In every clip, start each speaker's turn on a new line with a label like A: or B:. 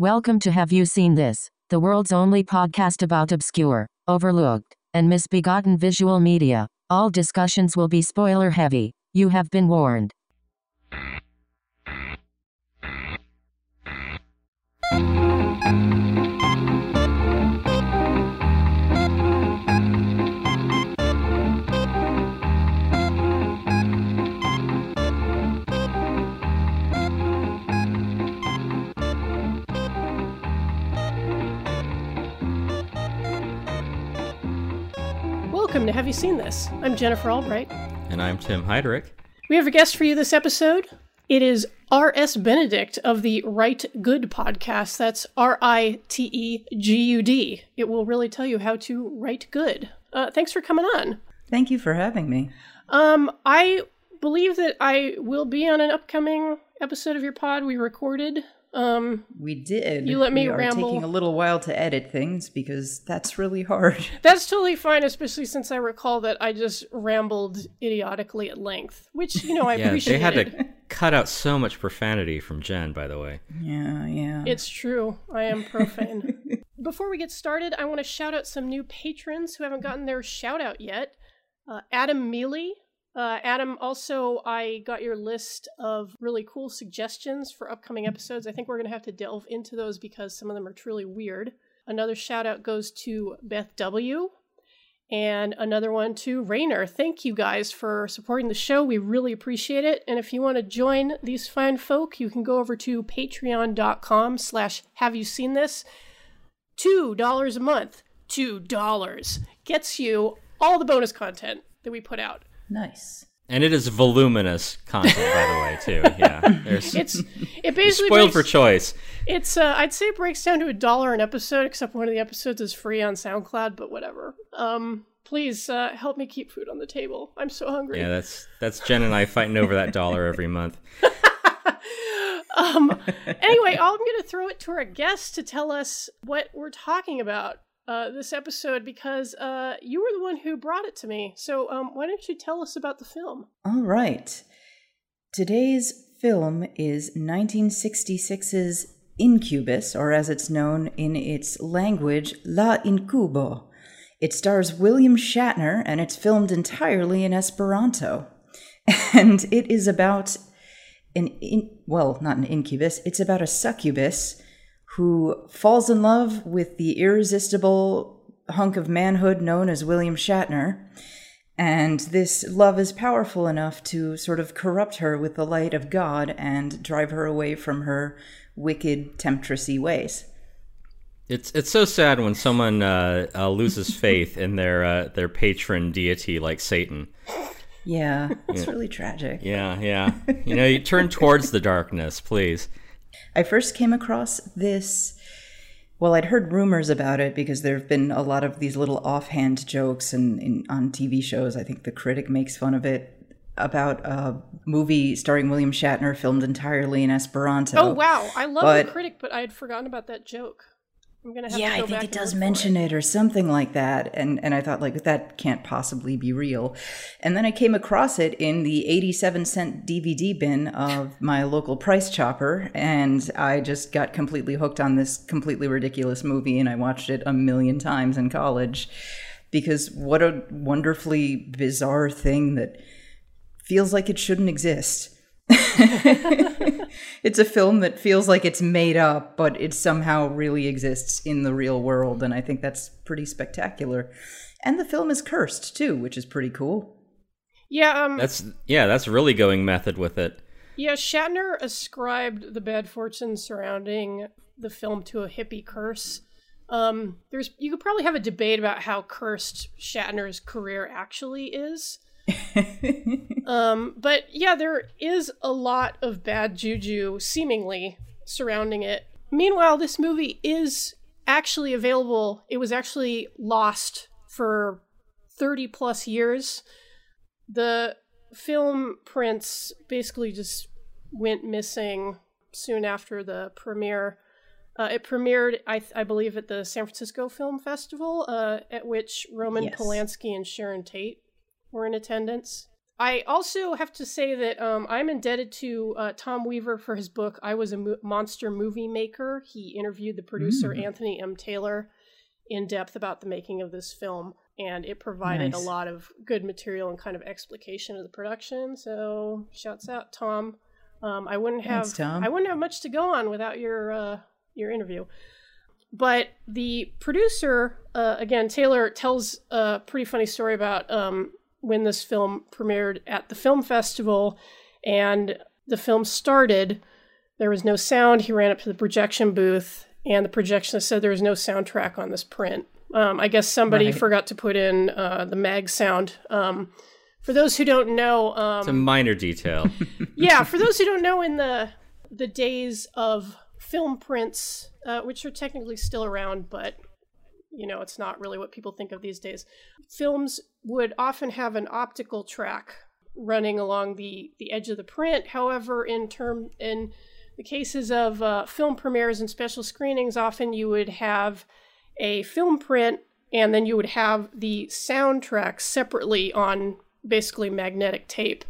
A: Welcome to Have You Seen This? The world's only podcast about obscure, overlooked, and misbegotten visual media. All discussions will be spoiler heavy. You have been warned.
B: To Have You Seen This? I'm Jennifer Albright.
C: And I'm Tim Heidrich.
B: We have a guest for you this episode. It is R.S. Benedict of the Rite Gud podcast. That's R I T E G U D. It will really tell you how to write good. Uh, thanks for coming on.
D: Thank you for having me.
B: Um, I believe that I will be on an upcoming episode of your pod we recorded. Um,
D: We did.
B: You let me
D: we are
B: ramble.
D: taking a little while to edit things because that's really hard.
B: that's totally fine, especially since I recall that I just rambled idiotically at length, which, you know, I appreciate.
C: Yeah, they had to cut out so much profanity from Jen, by the way.
D: Yeah, yeah.
B: It's true. I am profane. Before we get started, I want to shout out some new patrons who haven't gotten their shout out yet. Uh, Adam Mealy. Uh, Adam, also, I got your list of really cool suggestions for upcoming episodes. I think we're going to have to delve into those because some of them are truly weird. Another shout out goes to Beth W. And another one to Rainer. Thank you guys for supporting the show. We really appreciate it. And if you want to join these fine folk, you can go over to patreon.com slash have you seen this? Two dollars a month. Two dollars. Gets you all the bonus content that we put out.
D: Nice.
C: And it is voluminous content, by the way, too. Yeah, there's
B: It's it basically
C: spoiled
B: breaks,
C: for choice.
B: it's uh, I'd say it breaks down to a dollar an episode, except one of the episodes is free on SoundCloud, but whatever. Um please uh, help me keep food on the table. I'm so hungry.
C: Yeah, that's that's Jen and I fighting over that dollar every month.
B: um, anyway, I'm going to throw it to our guest to tell us what we're talking about uh, this episode because uh, you were the one who brought it to me. So um, why don't you tell us about the film?
D: All right. Today's film is 1966's Incubus, or as it's known in its language, La Incubo. It stars William Shatner and it's filmed entirely in Esperanto. And it is about an in, well, not an incubus, it's about a succubus who falls in love with the irresistible hunk of manhood known as William Shatner. And this love is powerful enough to sort of corrupt her with the light of God and drive her away from her wicked, temptressy ways.
C: It's it's so sad when someone uh, uh, loses faith in their uh, their patron deity like Satan.
D: Yeah, it's really tragic.
C: Yeah, yeah. You know, you turn towards the darkness, please.
D: I first came across this. Well, I'd heard rumors about it because there have been a lot of these little offhand jokes and in, on TV shows. I think The Critic makes fun of it about a movie starring William Shatner filmed entirely in Esperanto.
B: Oh, wow. I love
D: But-
B: the critic, but I had forgotten about that joke. I'm to have
D: yeah,
B: to
D: I think it does mention it. or something like that. And and I thought like that can't possibly be real. And then I came across it in the 87 cent DVD bin of my local price chopper and I just got completely hooked on this completely ridiculous movie and I watched it a million times in college because what a wonderfully bizarre thing that feels like it shouldn't exist. it's a film that feels like it's made up, but it somehow really exists in the real world, and I think that's pretty spectacular. And the film is cursed too, which is pretty cool.
B: Yeah, um,
C: That's yeah, that's really going method with it.
B: yeah. Shatner ascribed the bad fortune surrounding the film to a hippie curse. Um, there's you could probably have a debate about how cursed Shatner's career actually is. um, but yeah, there is a lot of bad juju seemingly surrounding it. Meanwhile, this movie is actually available. It was actually lost for 30 plus years. The film prints basically just went missing soon after the premiere. Uh, it premiered, I, I believe, at the San Francisco Film Festival, uh, at which Roman
D: Yes.
B: Polanski and Sharon Tate were in attendance. I also have to say that um, I'm indebted to uh, Tom Weaver for his book. I was a mo- monster movie maker. He interviewed the producer
D: Mm.
B: Anthony M. Taylor in depth about the making of this film, and it provided
D: Nice.
B: a lot of good material and kind of explication of the production. So, shouts out Tom. Um, I wouldn't have
D: Thanks, Tom.
B: I wouldn't have much to go on without your uh, your interview. But the producer, uh, again, Taylor tells a pretty funny story about um, when this film premiered at the film festival and the film started. There was no sound. He ran up to the projection booth, and the projectionist said there was no soundtrack on this print. Um, I guess somebody
D: Right.
B: forgot to put in uh, the mag sound. Um, for those who don't know, um,
C: It's a minor detail.
B: yeah, for those who don't know, in the the days of film prints, uh, which are technically still around, but you know, it's not really what people think of these days. Films would often have an optical track running along the the edge of the print. However, in term in the cases of uh, film premieres and special screenings, often you would have a film print, and then you would have the soundtrack separately on basically magnetic tape.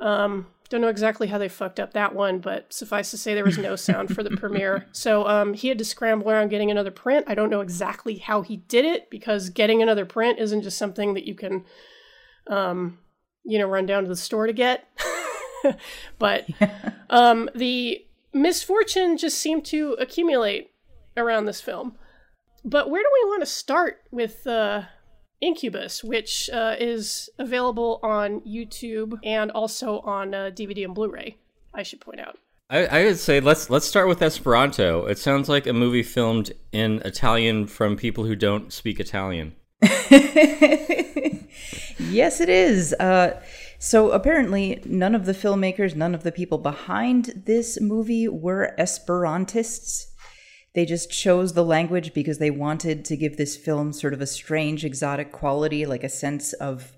B: Um, don't know exactly how they fucked up that one, but suffice to say there was no sound for the premiere. So um, he had to scramble around getting another print. I don't know exactly how he did it because getting another print isn't just something that you can, um, you know, run down to the store to get. but um, the misfortune just seemed to accumulate around this film. But where do we want to start with uh, Incubus, which uh, is available on YouTube and also on uh, DVD and Blu-ray? I should point out.
C: I, I would say let's let's start with Esperanto. It sounds like a movie filmed in Italian from people who don't speak Italian.
D: yes, it is. Uh, so apparently, none of the filmmakers, none of the people behind this movie were Esperantists. They just chose the language because they wanted to give this film sort of a strange, exotic quality, like a sense of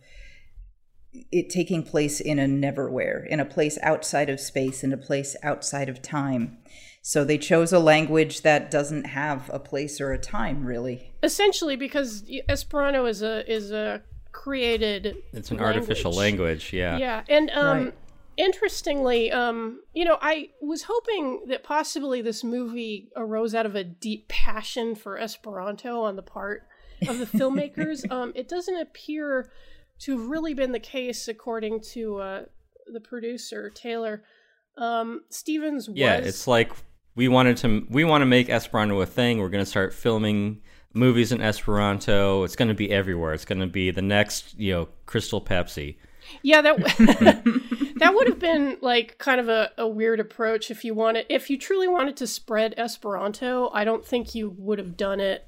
D: it taking place in a neverwhere, in a place outside of space, in a place outside of time. So they chose a language that doesn't have a place or a time, really.
B: Essentially, because Esperanto is a is a created.
C: It's an artificial language, yeah.
B: Yeah, and um,
D: Right.
B: Interestingly, um, you know, I was hoping that possibly this movie arose out of a deep passion for Esperanto on the part of the filmmakers. um, it doesn't appear to have really been the case, according to uh, the producer Taylor. Um, Stevens was
C: Yeah, it's like we wanted to we want to make Esperanto a thing. We're going to start filming movies in Esperanto. It's going to be everywhere. It's going to be the next, you know, Crystal Pepsi.
B: Yeah, that that would have been like kind of a, a weird approach if you wanted if you truly wanted to spread Esperanto. I don't think you would have done it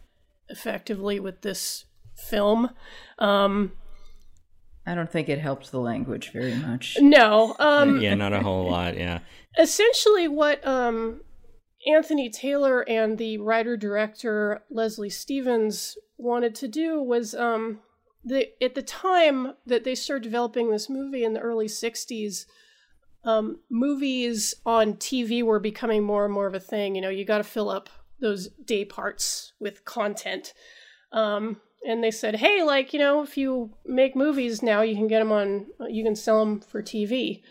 B: effectively with this film. Um,
D: I don't think it helped the language very much.
B: no, um,
C: Yeah, not a whole lot, yeah.
B: essentially what um, Anthony Taylor and the writer director Leslie Stevens wanted to do was um, at the time that they started developing this movie in the early '60s. Um, movies on TV were becoming more and more of a thing. You know, you got to fill up those day parts with content. Um, and they said, hey, like, you know, if you make movies now, you can get them on, you can sell them for TV.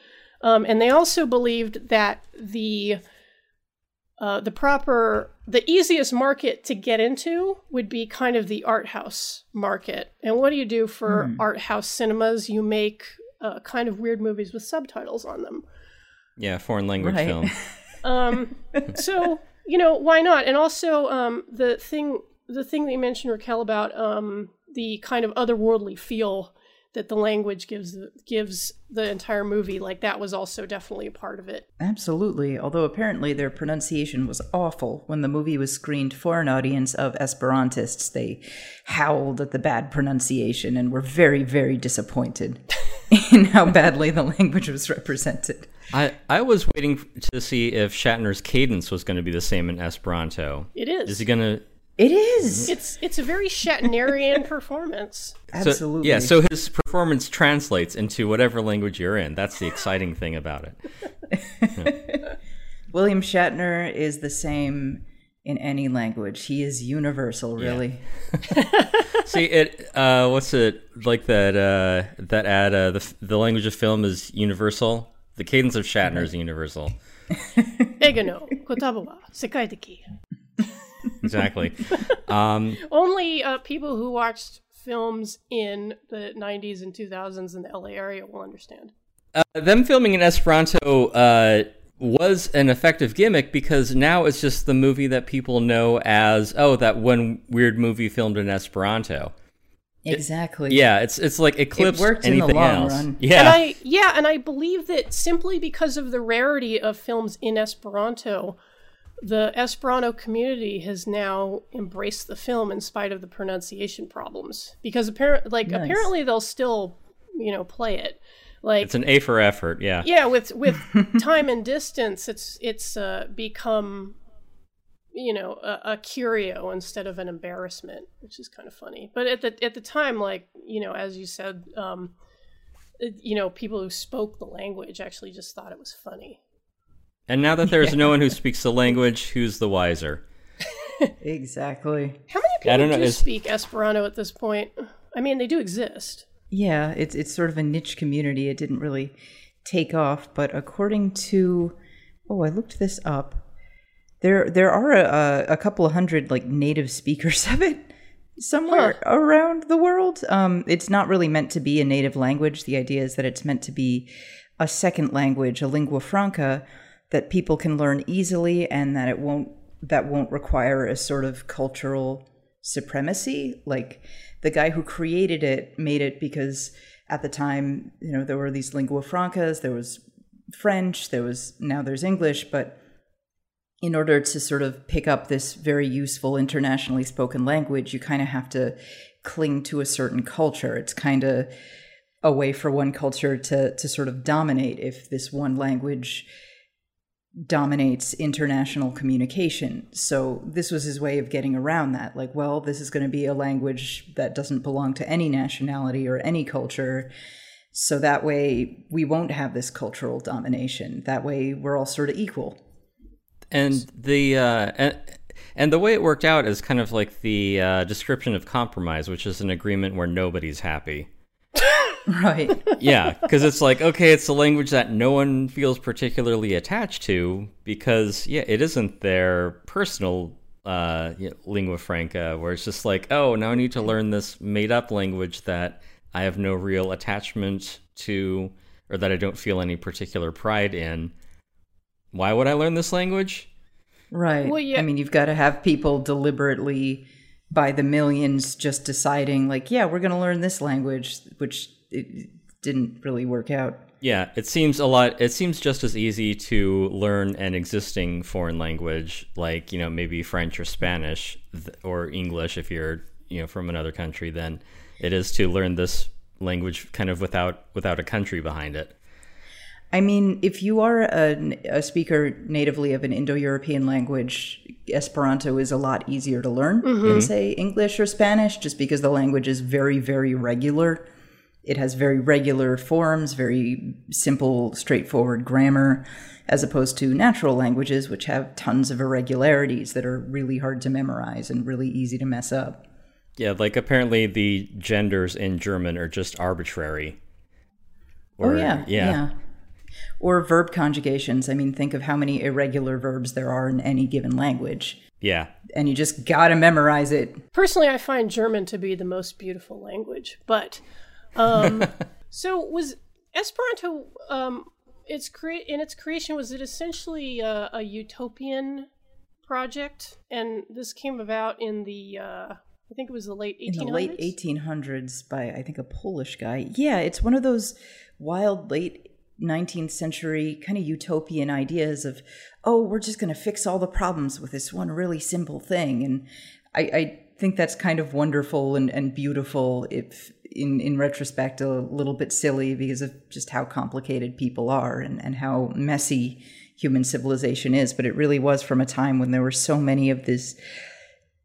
B: Um, and they also believed that the uh, the proper, the easiest market to get into would be kind of the art house market. And what do you do for art house cinemas? You make uh, kind of weird movies with subtitles on them.
C: Yeah, foreign language
D: Right.
C: film.
B: Um, so you know why not? And also um, the thing, the thing that you mentioned, Raquel, about um, the kind of otherworldly feel that the language gives gives the entire movie, like that was also definitely a part of it.
D: Absolutely, although apparently their pronunciation was awful when the movie was screened for an audience of Esperantists. They howled at the bad pronunciation and were very, very disappointed in how badly the language was represented.
C: I, I was waiting to see if Shatner's cadence was going to be the same in Esperanto.
B: It is.
C: Is he going to
D: It is.
B: It's it's a very Shatnerian performance.
C: So-
D: Absolutely.
C: yeah, so his performance translates into whatever language you're in. That's the exciting thing about it.
D: William Shatner is the same in any language. He is universal, really.
C: See it. Uh, what's it like that? Uh, that ad. Uh, the the language of film is universal. The cadence of Shatner is universal.
B: 映画の言葉は世界的。
C: Exactly. um,
B: Only uh, people who watched films in the 90s and 2000s in the LA area will understand.
C: uh, them filming in Esperanto uh, was an effective gimmick because now it's just the movie that people know as oh that one weird movie filmed in Esperanto.
D: Exactly.
C: Yeah, it's it's like eclipsed
D: worked in the
C: anything
D: long
C: else.
D: run.
C: Yeah,
B: And I yeah, and I believe that simply because of the rarity of films in Esperanto, the Esperanto community has now embraced the film in spite of the pronunciation problems. Because apparently like
D: Nice.
B: apparently they'll still, you know, play it. Like
C: it's an A for effort. Yeah.
B: yeah with with time and distance it's it's uh, become you know a, a curio instead of an embarrassment which is kind of funny but at the at the time like you know as you said um you know people who spoke the language actually just thought it was funny
C: And now that there's no one who speaks the language, who's the wiser?
D: Exactly.
B: how many people
C: I don't know,
B: do
C: is-
B: speak esperanto at this point i mean they do exist
D: Yeah, it's it's sort of a niche community. It didn't really take off, but according to oh, I looked this up. There there are a, a couple of hundred like native speakers of it somewhere around the world. Um, it's not really meant to be a native language. The idea is that it's meant to be a second language, a lingua franca that people can learn easily and that it won't that won't require a sort of cultural supremacy. Like the guy who created it made it because at the time you know there were these lingua francas there was french there was now there's english but in order to sort of pick up this very useful internationally spoken language you kind of have to cling to a certain culture. It's kind of a way for one culture to to sort of dominate if this one language dominates international communication. So this was his way of getting around that. Like, well, this is going to be a language that doesn't belong to any nationality or any culture. So that way we won't have this cultural domination. That way we're all sort of equal.
C: And the uh, and, and the way it worked out is kind of like the uh, description of compromise, which is an agreement where nobody's happy.
D: Right.
C: yeah, because it's like okay, it's a language that no one feels particularly attached to because yeah, it isn't their personal uh, you know, lingua franca, where it's just like oh, now I need to learn this made-up language that I have no real attachment to, or that I don't feel any particular pride in. Why would I learn this language?
D: Right.
B: Well, yeah.
D: I mean, you've got to have people deliberately by the millions just deciding like, yeah, we're going to learn this language, which it didn't really work out.
C: Yeah, it seems a lot. It seems just as easy to learn an existing foreign language, like you know maybe French or Spanish or English, if you're you know from another country, than it is to learn this language kind of without without a country behind it.
D: I mean, if you are a, a speaker natively of an Indo European language, Esperanto is a lot easier to learn than, mm-hmm. say, English or Spanish, just because the language is very, very regular. It has very regular forms, very simple, straightforward grammar, as opposed to natural languages, which have tons of irregularities that are really hard to memorize and really easy to mess up.
C: Yeah, like apparently the genders in German are just arbitrary.
D: Oh,
C: Or-
D: yeah,
C: yeah,
D: yeah. Or verb conjugations. I mean, think of how many irregular verbs there are in any given language.
C: yeah.
D: And you just gotta memorize it.
B: personally i find german to be the most beautiful language but um so was esperanto um its crea- in its creation was it essentially uh, a utopian project? And this came about in the uh i think it was the late 1800s
D: in the late 1800s by I think a Polish guy. Yeah, it's one of those wild late 19th century kind of utopian ideas of oh, we're just going to fix all the problems with this one really simple thing. And I, I think that's kind of wonderful and, and beautiful if in, in retrospect a little bit silly because of just how complicated people are and, and how messy human civilization is but it really was from a time when there were so many of these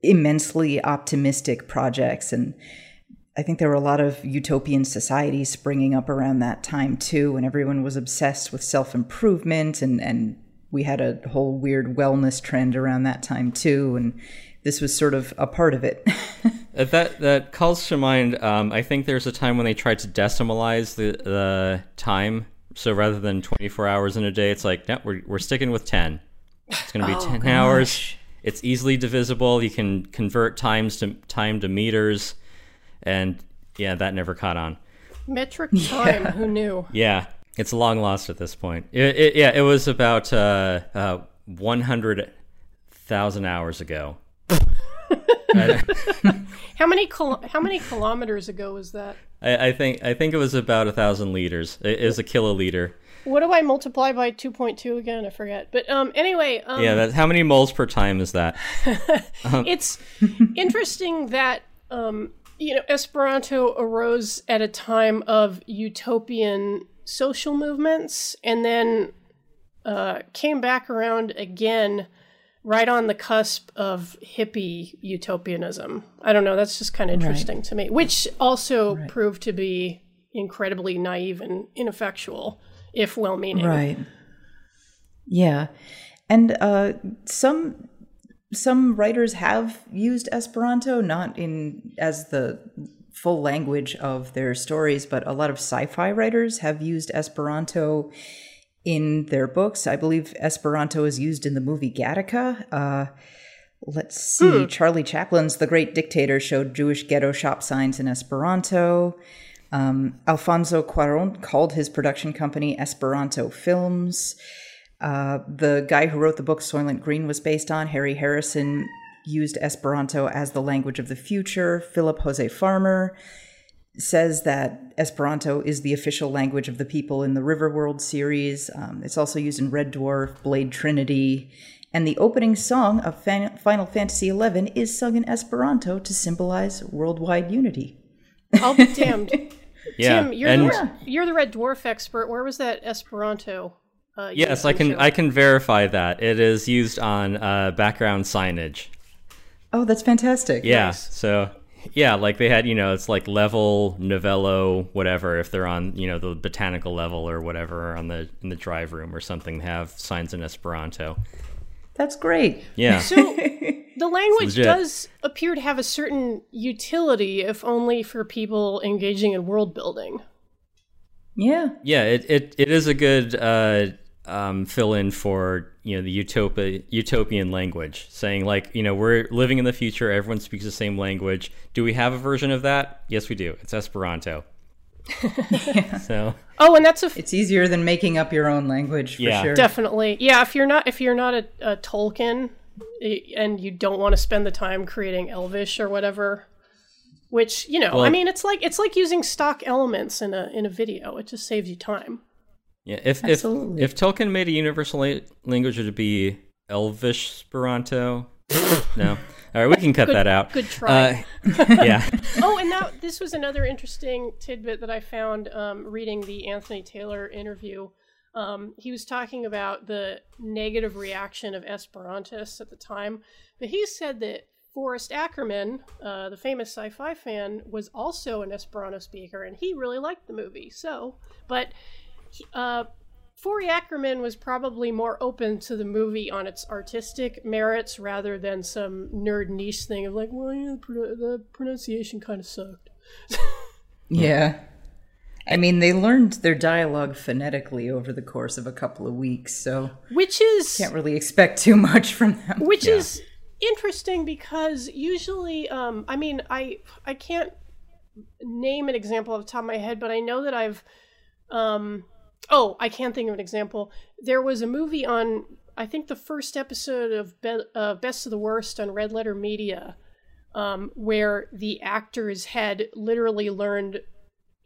D: immensely optimistic projects and I think there were a lot of utopian societies springing up around that time too, and everyone was obsessed with self improvement and, and we had a whole weird wellness trend around that time too, and this was sort of a part of it.
C: Uh, that that calls to mind. Um, I think there's a time when they tried to decimalize the the time. So rather than 24 hours in a day, it's like no, we're we're sticking with 10. It's going to be
D: Oh,
C: 10 hours. It's easily divisible. You can convert times to time to meters, and yeah, that never caught on.
B: Metric time. Who knew?
C: Yeah, it's long lost at this point. It, it, yeah, it was about uh, uh, 100,000 hours ago.
B: How many kil- how many kilometers ago was that?
C: I I think I think it was about a thousand liters. It is a kiloliter.
B: What do I multiply by 2.2 again? I forget. But um, anyway, um,
C: Yeah, that, how many moles per time is that?
B: it's interesting that um, you know Esperanto arose at a time of utopian social movements, and then uh, came back around again right on the cusp of hippie utopianism. I don't know. That's just kind of interesting to me, which also proved to be incredibly naive and ineffectual, if well-meaning.
D: Right. Yeah. And uh, some some writers have used Esperanto, not in as the full language of their stories, but a lot of sci-fi writers have used Esperanto in their books. I believe Esperanto is used in the movie Gattaca. Uh, let's see. Charlie Chaplin's The Great Dictator showed Jewish ghetto shop signs in Esperanto. Um, Alfonso Cuaron called his production company Esperanto Films. Uh, the guy who wrote the book Soylent Green was based on, Harry Harrison, used Esperanto as the language of the future. Philip Jose Farmer says that Esperanto is the official language of the people in the Riverworld series. Um, it's also used in Red Dwarf, Blade Trinity, and the opening song of Fan- Final Fantasy XI is sung in Esperanto to symbolize worldwide unity.
B: I'll be damned.
C: Yeah,
B: Tim, you're
C: and
B: the, you're the Red Dwarf expert. Where was that Esperanto? Uh,
C: yes, I can
B: show?
C: I can verify that it is used on uh, background signage.
D: Oh, that's fantastic.
C: Yeah,
B: Nice.
C: so yeah, like they had you know it's like level novello whatever if they're on you know the botanical level or whatever on the in the drive room or something they have signs in Esperanto.
D: That's great.
C: Yeah.
B: So the language does appear to have a certain utility, if only for people engaging in world building.
D: Yeah.
C: Yeah, it, it, it is a good uh, um, fill in for you know the utopia utopian language, saying like you know we're living in the future, everyone speaks the same language. Do we have a version of that? Yes, we do. It's Esperanto. So
B: Oh, and that's a f-
D: It's easier than making up your own language for
C: Yeah.
D: sure.
B: definitely yeah. If you're not if you're not a, a Tolkien and you don't want to spend the time creating Elvish or whatever, which you know, I mean, it's like it's like using stock elements in a in a video. It just saves you time.
C: Yeah, if
D: Absolutely.
C: if if Tolkien made a universal la- language, would it be Elvish Esperanto? no. All right, we can cut that out.
B: Good try.
C: Uh, yeah.
B: oh, and now this was another interesting tidbit that I found um, reading the Anthony Taylor interview. Um, he was talking about the negative reaction of Esperantists at the time, but he said that Forrest Ackerman, uh, the famous sci-fi fan, was also an Esperanto speaker, and he really liked the movie. So, but he- uh, Forry Ackerman was probably more open to the movie on its artistic merits rather than some nerd niche thing of like, well, yeah, the, pro- the pronunciation kind of sucked.
D: Yeah. I mean, they learned their dialogue phonetically over the course of a couple of weeks, so
B: Which is
D: can't really expect too much from them.
B: which is interesting because usually um i mean i i can't name an example off the top of my head but i know that i've um oh i can't think of an example there was a movie on i think the first episode of Be- uh, best of the worst on red letter media um, where the actors had literally learned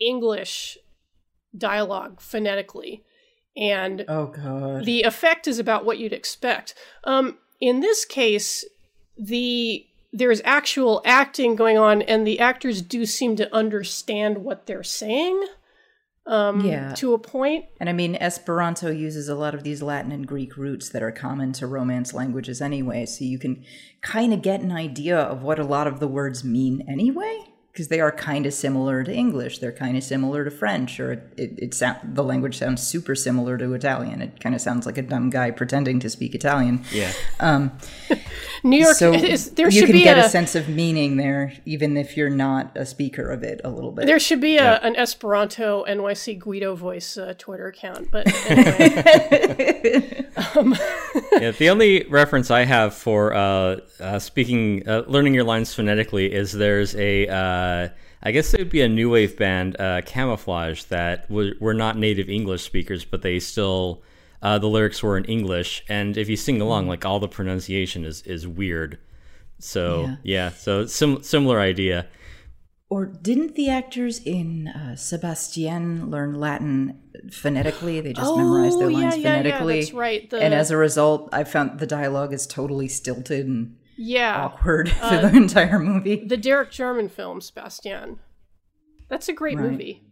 B: english dialogue phonetically and
D: Oh god.
B: the effect is about what you'd expect. Um, in this case, the there's actual acting going on, and the actors do seem to understand what they're saying. Um,
D: Yeah.
B: To a point.
D: And I mean, Esperanto uses a lot of these Latin and Greek roots that are common to Romance languages anyway, so you can kind of get an idea of what a lot of the words mean anyway. Because they are kind of similar to English. They're kind of similar to French, or it, it, it sound, the language sounds super similar to Italian. It kind of sounds like a dumb guy pretending to speak Italian.
C: Yeah.
B: New York,
D: So
B: is, there
D: you
B: should
D: can
B: be
D: get
B: a,
D: a sense of meaning there, even if you're not a speaker of it a little bit.
B: there should be a, an Esperanto NYC Guido voice uh, Twitter account. But anyway,
C: yeah, the only reference I have for uh, uh, speaking, uh, learning your lines phonetically is there's a, uh, I guess it would be a new wave band, uh, Camouflage, that w- were not native English speakers, but they still, uh, the lyrics were in English, and if you sing along, like all the pronunciation is is weird. So
D: Yeah.
C: yeah, so sim- similar idea.
D: Or didn't the actors in uh, Sebastian learn Latin phonetically? They just memorized their
B: Oh, yeah,
D: lines
B: yeah, yeah,
D: phonetically.
B: that's right. The-
D: and as a result, I found the dialogue is totally stilted and
B: yeah,
D: awkward
B: Uh,
D: through the entire movie.
B: the Derek Jarman film Sebastian. That's a great
D: Right.
B: movie.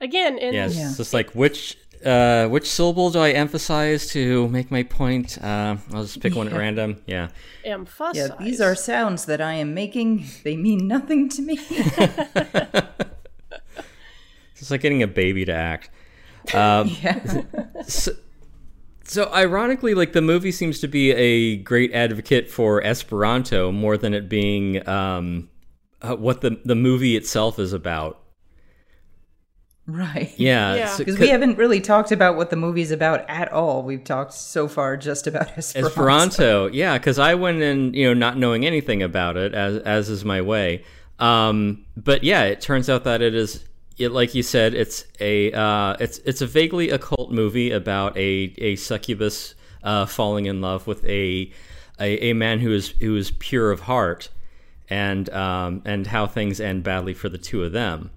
B: Again, in
C: Yeah, it's just like which uh, which syllable do I emphasize to make my point? Uh, I'll just pick one at random. Yeah.
B: emphasize.
D: Yeah, these are sounds that I am making. They mean nothing to me.
C: It's like getting a baby to act. Um,
D: yeah.
C: So ironically, like the movie seems to be a great advocate for Esperanto more than it being um, uh, what the the movie itself is about.
D: Right.
C: Yeah,
B: Yeah.
C: so-
D: Because we haven't really talked about what the movie's about at all. We've talked so far just about Esperanto.
C: Esperanto, yeah, because I went in, you know, not knowing anything about it, as as is my way. Um, but yeah, it turns out that it is, it like you said, it's a uh, it's it's a vaguely occult movie about a a succubus uh, falling in love with a, a a man who is who is pure of heart, and um, and how things end badly for the two of them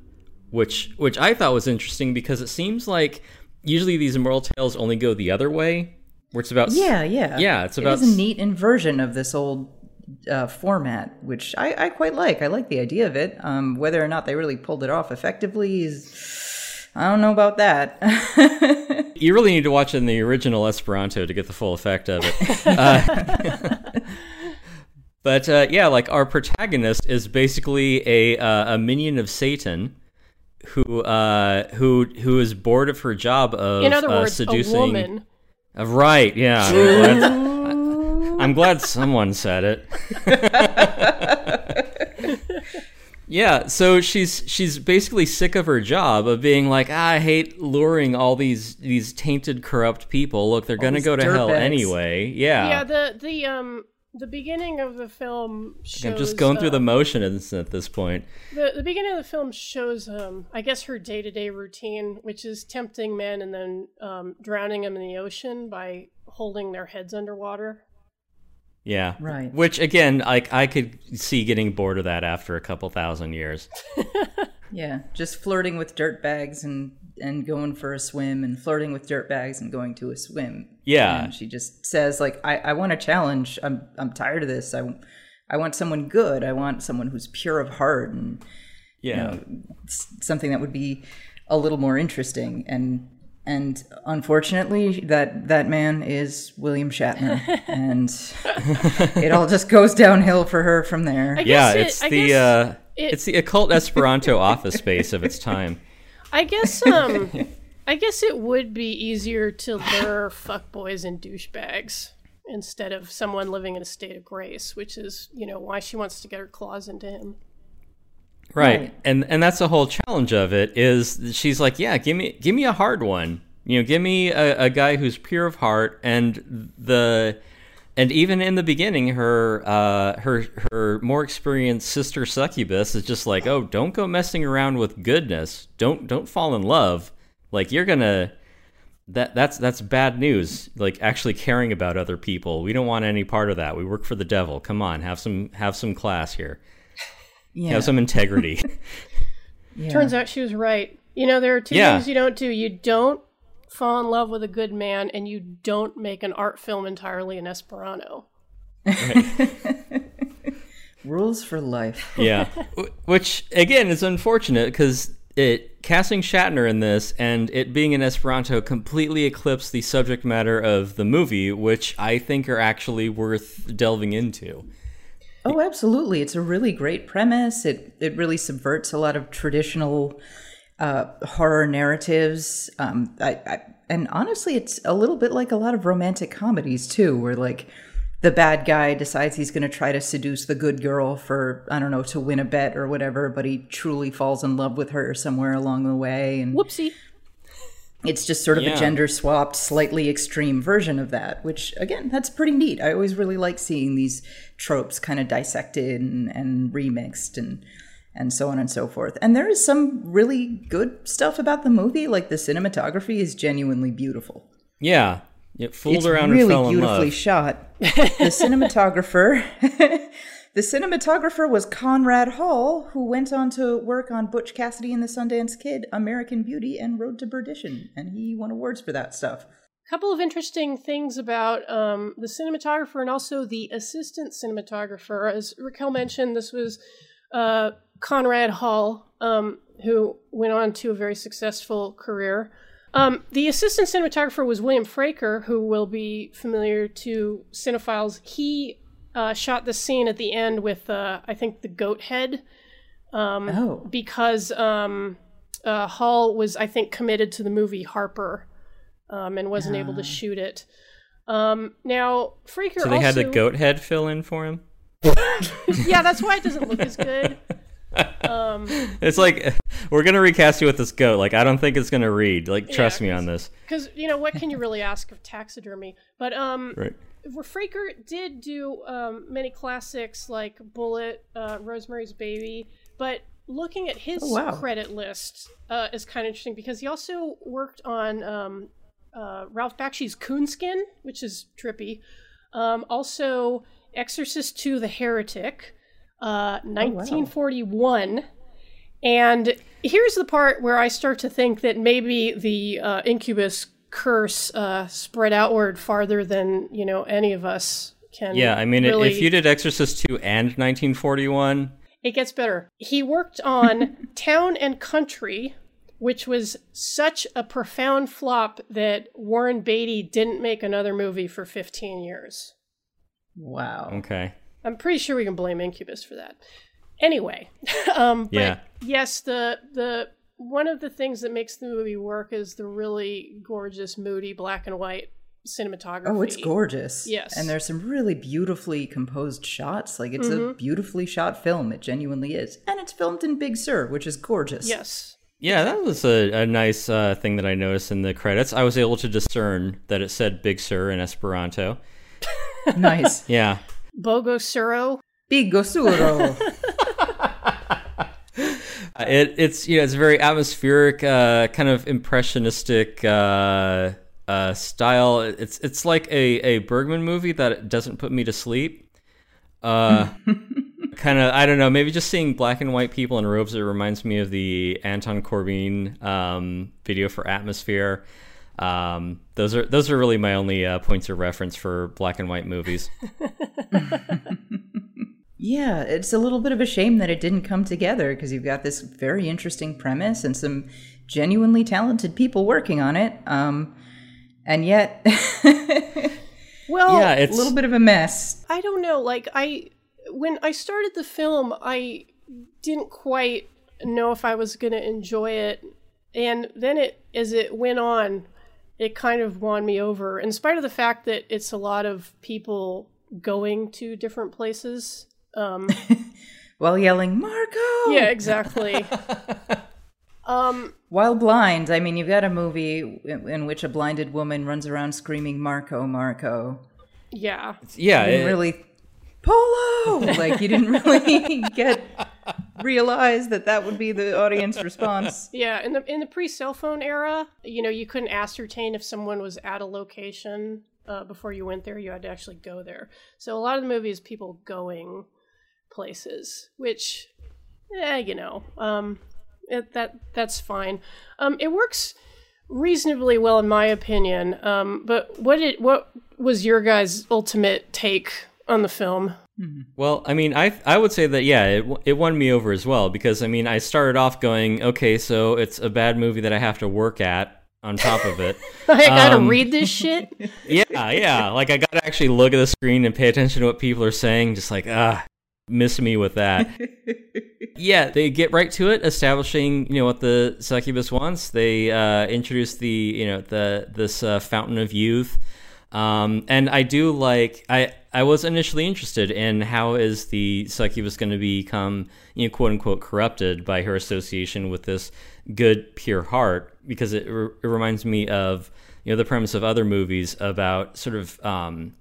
C: which which I thought was interesting because it seems like usually these immortal tales only go the other way, where it's about
D: Yeah, yeah.
C: yeah, it's about
D: It is a neat inversion of this old uh, format, which I, I quite like. I like the idea of it. Um, whether or not they really pulled it off effectively is. I don't know about that.
C: you really need to watch in the original Esperanto to get the full effect of it. Uh, but uh, yeah, like our protagonist is basically a uh, a minion of Satan. Who uh who who is bored of her job of
B: in other
C: uh,
B: words,
C: seducing
B: a woman.
C: Uh, right, yeah. I'm glad, someone said it. yeah, so she's she's basically sick of her job of being like, ah, I hate luring all these these tainted, corrupt people. Look, they're gonna go to hell
D: dirtbags.
C: anyway. Yeah,
B: Yeah, the the um the beginning of the film shows.
C: I'm just going through the
B: um,
C: motions at this point.
B: The, the beginning of the film shows, um, I guess, her day to day routine, which is tempting men and then um, drowning them in the ocean by holding their heads underwater.
C: Yeah,
D: Right.
C: Which again, like I could see getting bored of that after a couple thousand years.
D: yeah, just flirting with dirt bags and and going for a swim, and flirting with dirt bags and going to a swim.
C: Yeah.
D: And she just says like, I, I want a challenge. I'm I'm tired of this. I I want someone good. I want someone who's pure of heart and
C: Yeah.
D: s- something that would be a little more interesting and and unfortunately that that man is William Shatner and it all just goes downhill for her from there.
B: I
C: yeah,
B: guess it-
C: it's
B: I
C: the
B: guess
C: uh,
B: it-
C: it's the occult Esperanto office space of its time.
B: I guess um, I guess it would be easier to lure fuckboys and douchebags instead of someone living in a state of grace, which is you know why she wants to get her claws into him.
C: Right.
D: Right.
C: And and that's the whole challenge of it is she's like, yeah, give me give me a hard one. You know, give me a, a guy who's pure of heart and the and even in the beginning her uh her her more experienced sister succubus is just like, "Oh, don't go messing around with goodness. Don't don't fall in love. Like you're going to that that's that's bad news. Like actually caring about other people. We don't want any part of that. We work for the devil. Come on, have some have some class here.
D: Yeah.
C: Have some integrity.
D: yeah.
B: Turns out she was right. You know, there are two
C: Yeah.
B: things you don't do. You don't fall in love with a good man, and you don't make an art film entirely in Esperanto.
D: rules for life.
C: yeah, which again is unfortunate because it casting Shatner in this and it being in Esperanto completely eclipsed the subject matter of the movie, which I think are actually worth delving into.
D: Oh, absolutely. It's a really great premise. It it really subverts a lot of traditional uh, horror narratives. Um, I, I, and honestly, it's a little bit like a lot of romantic comedies too, where like the bad guy decides he's going to try to seduce the good girl for I don't know to win a bet or whatever, but he truly falls in love with her somewhere along the way, and
B: Whoopsie.
D: It's just sort of
C: Yeah.
D: a gender swapped, slightly extreme version of that, which again, that's pretty neat. I always really like seeing these tropes kind of dissected and, and remixed and and so on and so forth. And there is some really good stuff about the movie. Like the cinematography is genuinely beautiful.
C: Yeah, it fooled
D: it's
C: around
D: really
C: and fell in
D: beautifully shot. The cinematographer, the cinematographer was Conrad Hall, who went on to work on Butch Cassidy and the Sundance Kid, American Beauty, and Road to Perdition, and he won awards for that stuff.
B: A couple of interesting things about um, the cinematographer and also the assistant cinematographer. As Raquel mentioned, this was uh, Conrad Hall, um, who went on to a very successful career. Um, the assistant cinematographer was William Fraker, who will be familiar to cinephiles. He uh, shot the scene at the end with, uh, I think, the goat head um,
D: Oh.
B: because um, uh, Hall was, I think, committed to the movie Harper um, and wasn't able to shoot it. Um, now, Fraker
C: So they had the goat head fill in for him.
B: Yeah, that's why it doesn't look as good. Um,
C: It's like we're gonna recast you with this goat. Like I don't think it's gonna read. Like trust me on this.
B: because you know what can you really ask of taxidermy? But um,
C: Right.
B: Fraker did do um, many classics like Bullitt, uh, Rosemary's Baby, but looking at his
D: Oh, wow.
B: credit list uh, is kind of interesting because he also worked on um, uh, Ralph Bakshi's Coonskin, which is trippy. Um, also, Exorcist II: The Heretic, uh, 1941. And here's the part where I start to think that maybe the uh, incubus curse uh, spread outward farther than you know any of us can.
C: Yeah, I mean,
B: really...
C: if you did Exorcist two and 1941,
B: it gets better. He worked on Town and Country, which was such a profound flop that Warren Beatty didn't make another movie for 15 years.
D: Wow.
C: okay.
B: I'm pretty sure we can blame Incubus for that. Anyway, um, but
C: Yeah.
B: yes, the the one of the things that makes the movie work is the really gorgeous, moody black and white cinematography.
D: Oh, it's gorgeous.
B: Yes.
D: And there's some really beautifully composed shots. Like it's a beautifully shot film. It genuinely is. And it's filmed in Big Sur, which is gorgeous.
B: Yes.
C: Yeah, that was a, a nice uh, thing that I noticed in the credits. I was able to discern that it said Big Sur in Esperanto.
D: nice.
C: Yeah.
B: Bogo Suro.
D: Big Osuro.
C: Uh, It, it's you know it's a very atmospheric, uh, kind of impressionistic uh, uh, style. It's it's like a, a Bergman movie that doesn't put me to sleep. Uh, kind of I don't know. Maybe just seeing black and white people in robes. It reminds me of the Anton Corbijn um, video for Atmosphere. Um, those are those are really my only uh, points of reference for black and white movies.
D: Yeah, it's a little bit of a shame that it didn't come together because you've got this very interesting premise and some genuinely talented people working on it. Um, and yet,
B: Well,
C: yeah, it's a
D: little bit of a mess.
B: I don't know. Like I, when I started the film, I didn't quite know if I was going to enjoy it, and then it, as it went on, it kind of won me over. In spite of the fact that it's a lot of people going to different places. Um,
D: While yelling, Marco!
B: yeah, exactly. um,
D: While blind, I mean, you've got a movie in, in which a blinded woman runs around screaming, Marco, Marco.
B: yeah.
C: yeah, it-
D: really. Polo! Like, you didn't really get. realize that that would be the audience response.
B: Yeah, in the in the pre cell phone era, you know, you couldn't ascertain if someone was at a location uh, before you went there. You had to actually go there. So a lot of the movies, people going places, which, eh, you know, um, it, that that's fine. Um, it works reasonably well in my opinion. Um, but what did what was your guys' ultimate take on the film?
C: Well, I mean, I I would say that yeah, it it won me over as well because I mean, I started off going, okay, so it's a bad movie that I have to work at on top of it.
B: I gotta
C: Um,
B: read this shit.
C: yeah, yeah, like I got to actually look at the screen and pay attention to what people are saying. Just like ah, miss me with that. yeah, they get right to it, establishing you know what the succubus wants. They uh, introduce the you know the this uh, fountain of youth, um, and I do like I I was initially interested in how is the succubus going to become you know quote unquote corrupted by her association with this good pure heart because it, re- it reminds me of you know the premise of other movies about sort of um,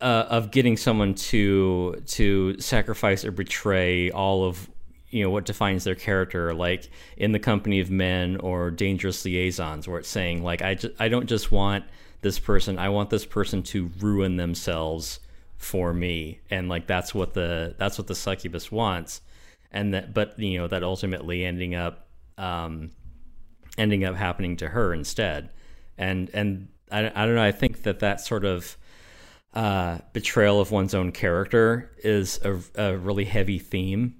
C: uh, of getting someone to to sacrifice or betray all of you know what defines their character like in the company of men or dangerous liaisons where it's saying like i just, i don't just want this person i want this person to ruin themselves for me. And like that's what the that's what the succubus wants. And that but you know that ultimately ending up um ending up happening to her instead. And and i, I don't know i think that that sort of uh, betrayal of one's own character is a, a really heavy theme.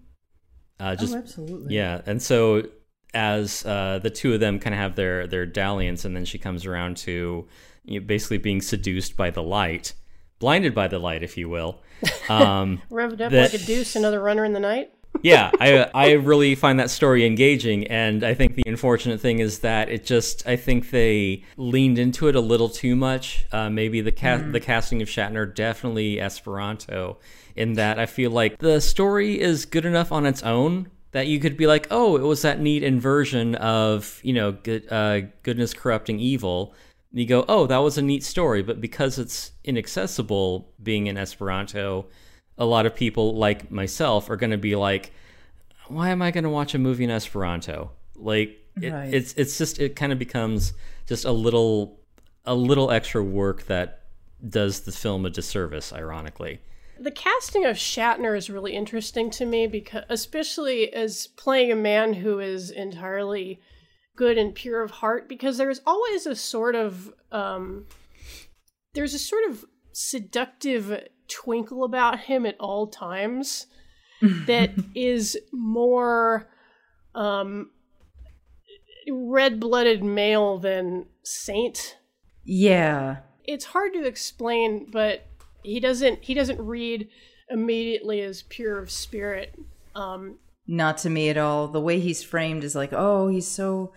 C: Uh, just
D: oh, absolutely.
C: Yeah, and so as uh, the two of them kind of have their their dalliance, and then she comes around to you know, basically being seduced by the light, blinded by the light, if you will. Um,
B: Revved up
C: that-
B: like a deuce, another runner in the night.
C: Yeah, I I really find that story engaging, and I think the unfortunate thing is that it just I think they leaned into it a little too much. Uh, maybe the ca- the casting of Shatner definitely Esperanto in that I feel like the story is good enough on its own that you could be like, oh, it was that neat inversion of you know good, uh, goodness corrupting evil. And you go, oh, that was a neat story, but because it's inaccessible, being in Esperanto a lot of people like myself are going to be like why am i going to watch a movie in esperanto like it,
D: Right.
C: it's it's just it kind of becomes just a little a little extra work that does the film a disservice ironically
B: The casting of Shatner is really interesting to me because, especially as playing a man who is entirely good and pure of heart, because there's always a sort of um, there's a sort of seductive twinkle about him at all times that is more um, red-blooded male than saint
D: Yeah.
B: it's hard to explain, but he doesn't he doesn't read immediately as pure of spirit. Um,
D: Not to me at all. The way he's framed is like, oh, he's so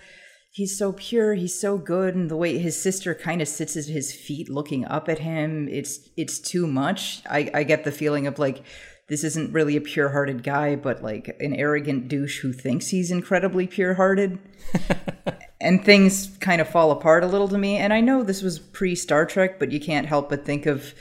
D: he's so pure, he's so good, and the way his sister kind of sits at his feet looking up at him, it's it's too much. I, I get the feeling of like this isn't really a pure hearted guy, but like an arrogant douche who thinks he's incredibly pure hearted. and things kind of fall apart a little to me. And I know this was pre Star Trek, but you can't help but think of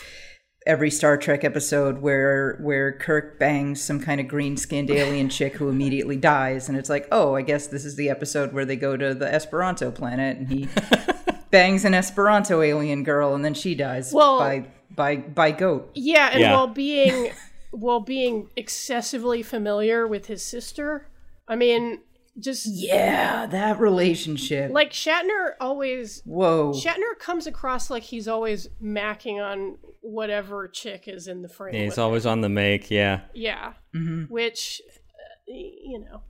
D: every Star Trek episode where where Kirk bangs some kind of green skinned alien chick who immediately dies, and it's like, oh, I guess this is the episode where they go to the Esperanto planet and he bangs an Esperanto alien girl, and then she dies
B: Well-
D: by by by goat.
B: yeah, and
C: Yeah.
B: while being while being excessively familiar with his sister, I mean, just
D: Yeah, that relationship.
B: like Shatner always
D: Whoa.
B: Shatner comes across like he's always macking on whatever chick is in the frame.
C: Yeah, he's always on the make yeah
B: Yeah.
D: Mm-hmm.
B: Which, uh, you know.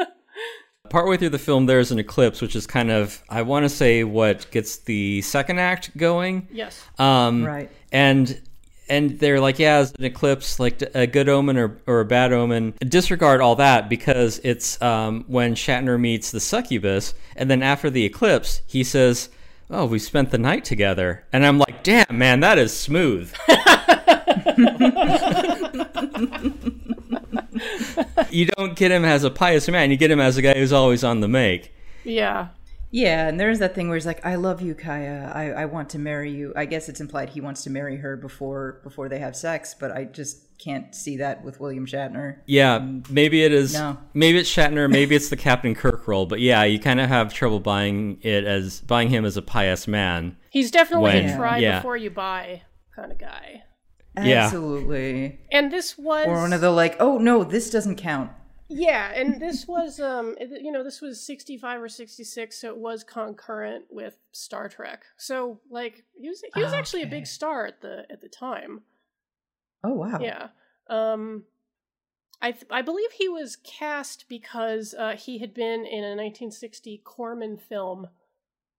C: partway through the film there's an eclipse which is kind of i want to say what gets the second act going
B: yes.
C: Um,
D: Right.
C: And and they're like, yeah, it's an eclipse, like a good omen or, or a bad omen. Disregard all that because it's um, when Shatner meets the succubus, and then after the eclipse, he says, "Oh, we spent the night together," and I'm like, "Damn, man, that is smooth." you don't get him as a pious man; you get him as a guy who's always on the make.
B: Yeah.
D: Yeah, and there's that thing where he's like, "I love you, Kaya. I, I want to marry you." I guess it's implied he wants to marry her before before they have sex, but I just can't see that with William Shatner.
C: Yeah, maybe it is.
D: No.
C: Maybe it's Shatner. Maybe it's the Captain Kirk role. But yeah, you kind of have trouble buying it as buying him as a pious man.
B: He's definitely
C: When-
B: a try
C: yeah.
B: before you buy kind of guy.
C: Yeah.
D: Absolutely.
B: And this was
D: Or one of the like, "Oh no, this doesn't count."
B: Yeah, and this was um you know, this was 65 or 66, so it was concurrent with Star Trek. So like he was he was actually a big star at the at the time.
D: Oh wow.
B: Yeah. Um I th- I believe he was cast because uh, he had been in a 1960 Corman film,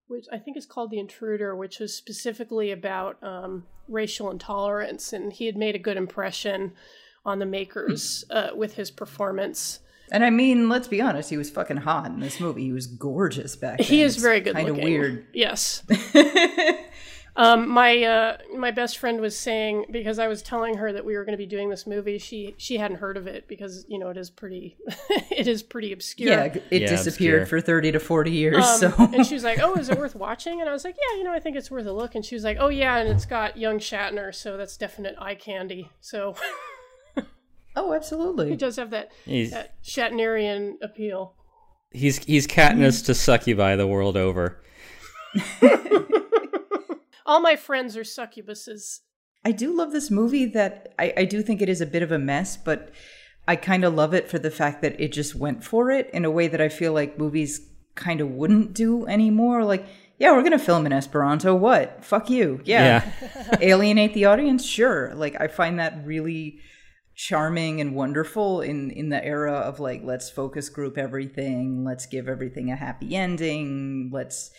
B: which I think is called The Intruder, which was specifically about um, racial intolerance, and he had made a good impression on the makers uh, with his performance.
D: And I mean, let's be honest, he was fucking hot in this movie. He was gorgeous back then.
B: He is
D: It's
B: very good
D: Kind of
B: looking.
D: weird.
B: Yes. um, my uh, my best friend was saying because I was telling her that we were going to be doing this movie. She she hadn't heard of it because you know it is pretty it is pretty obscure.
D: Yeah, it
C: Yeah,
D: disappeared
C: obscure.
D: for 30 to 40 years.
B: Um,
D: so
B: and she was like, "Oh, is it worth watching?" And I was like, "Yeah, you know, I think it's worth a look." And she was like, "Oh yeah, and it's got young Shatner, so that's definite eye candy." So
D: Oh, absolutely.
B: he does have that,
C: He's
B: that Shatnerian appeal.
C: he's he's catnip to succubi the world over.
B: All my friends are succubuses.
D: I do love this movie that I, I do think it is a bit of a mess, but I kind of love it for the fact that it just went for it in a way that I feel like movies kind of wouldn't do anymore. Like, yeah, we're going to film in Esperanto. What? Fuck you. Yeah. Alienate the audience? Sure. Like, I find that really charming and wonderful in in the era of like let's focus group everything let's give everything a happy ending let's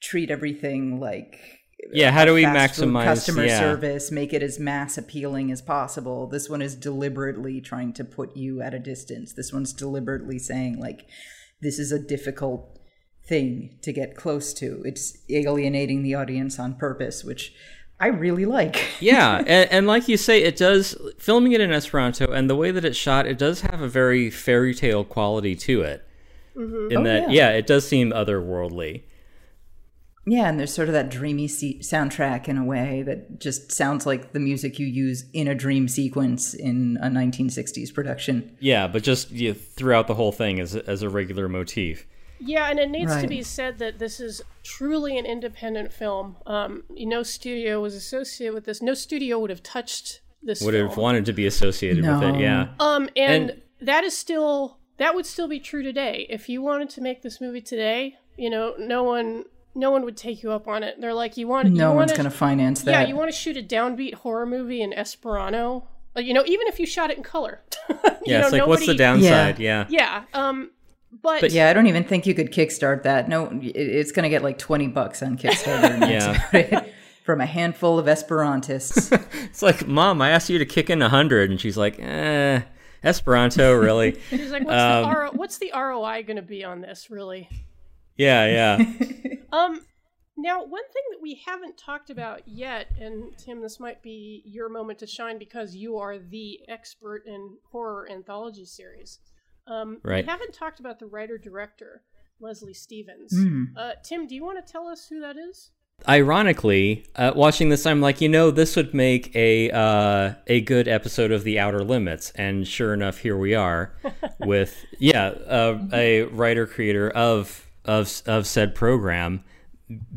D: treat everything like
C: Yeah, how do we maximize
D: customer
C: yeah.
D: service, make it as mass appealing as possible. This one is deliberately trying to put you at a distance. This one's deliberately saying like this is a difficult thing to get close to. It's alienating the audience on purpose, which I really like.
C: yeah, and, and like you say, it does filming it in Esperanto, and the way that it's shot, it does have a very fairy tale quality to it. Mm-hmm. In
D: Oh,
C: that,
D: yeah.
C: yeah. it does seem otherworldly.
D: Yeah, and there's sort of that dreamy se- soundtrack in a way that just sounds like the music you use in a dream sequence in a 1960s production.
C: Yeah, but just throughout the whole thing as as a regular motif.
B: Yeah, and it needs to be said that this is truly an independent film. Um, no studio was associated with this. No studio would have touched this.
C: Would
B: film.
C: have wanted to be associated with it. Yeah,
B: Um, and,
C: And-
B: that is still that would still be true today. If you wanted to make this movie today, you know, no one no one would take you up on it. They're like, you want
D: No
B: you
D: one's
B: wanna,
D: going to finance that.
B: yeah, you want to shoot a downbeat horror movie in Esperanto. Uh, you know, even if you shot it in color. You
C: yeah.
B: know,
C: It's like, what's the
B: nobody-
C: downside? Yeah,
B: Yeah. Um, but,
C: But-
D: Yeah, I don't even think you could kickstart that. No, it's going to get like 20 bucks on Kickstarter.
C: Yeah.
D: From a handful of Esperantists.
C: it's like, Mom, I asked you to kick in a hundred, and she's like, eh, Esperanto, really?
B: she's like, what's,
C: Um,
B: the RO- what's the ROI going to be on this, really?
C: yeah, yeah.
B: Um, now, one thing that we haven't talked about yet, and Tim, this might be your moment to shine because you are the expert in horror anthology series. Um,
C: Right.
B: We haven't talked about the writer director, Leslie Stevens.
D: Hmm.
B: Uh, Tim, do you want to tell us who that is?
C: Ironically, uh, watching this, I'm like, you know, this would make a uh, a good episode of The Outer Limits, and sure enough, here we are with yeah, uh, a writer creator of of of said program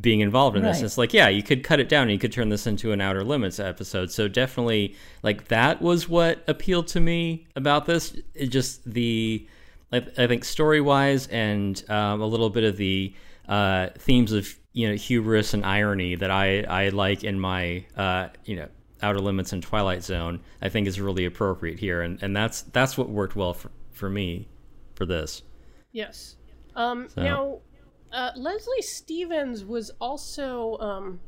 C: being involved in this. It's like, yeah, you could cut it down and you could turn this into an Outer Limits episode. So definitely, like that was what appealed to me about this. It just the, I, I think story wise and um, a little bit of the uh, themes of you know hubris and irony that I I like in my uh, you know Outer Limits and Twilight Zone. I think is really appropriate here, and and that's that's what worked well for for me for this.
B: Yes. Um,
C: So-
B: Now, uh, Leslie Stevens was also um,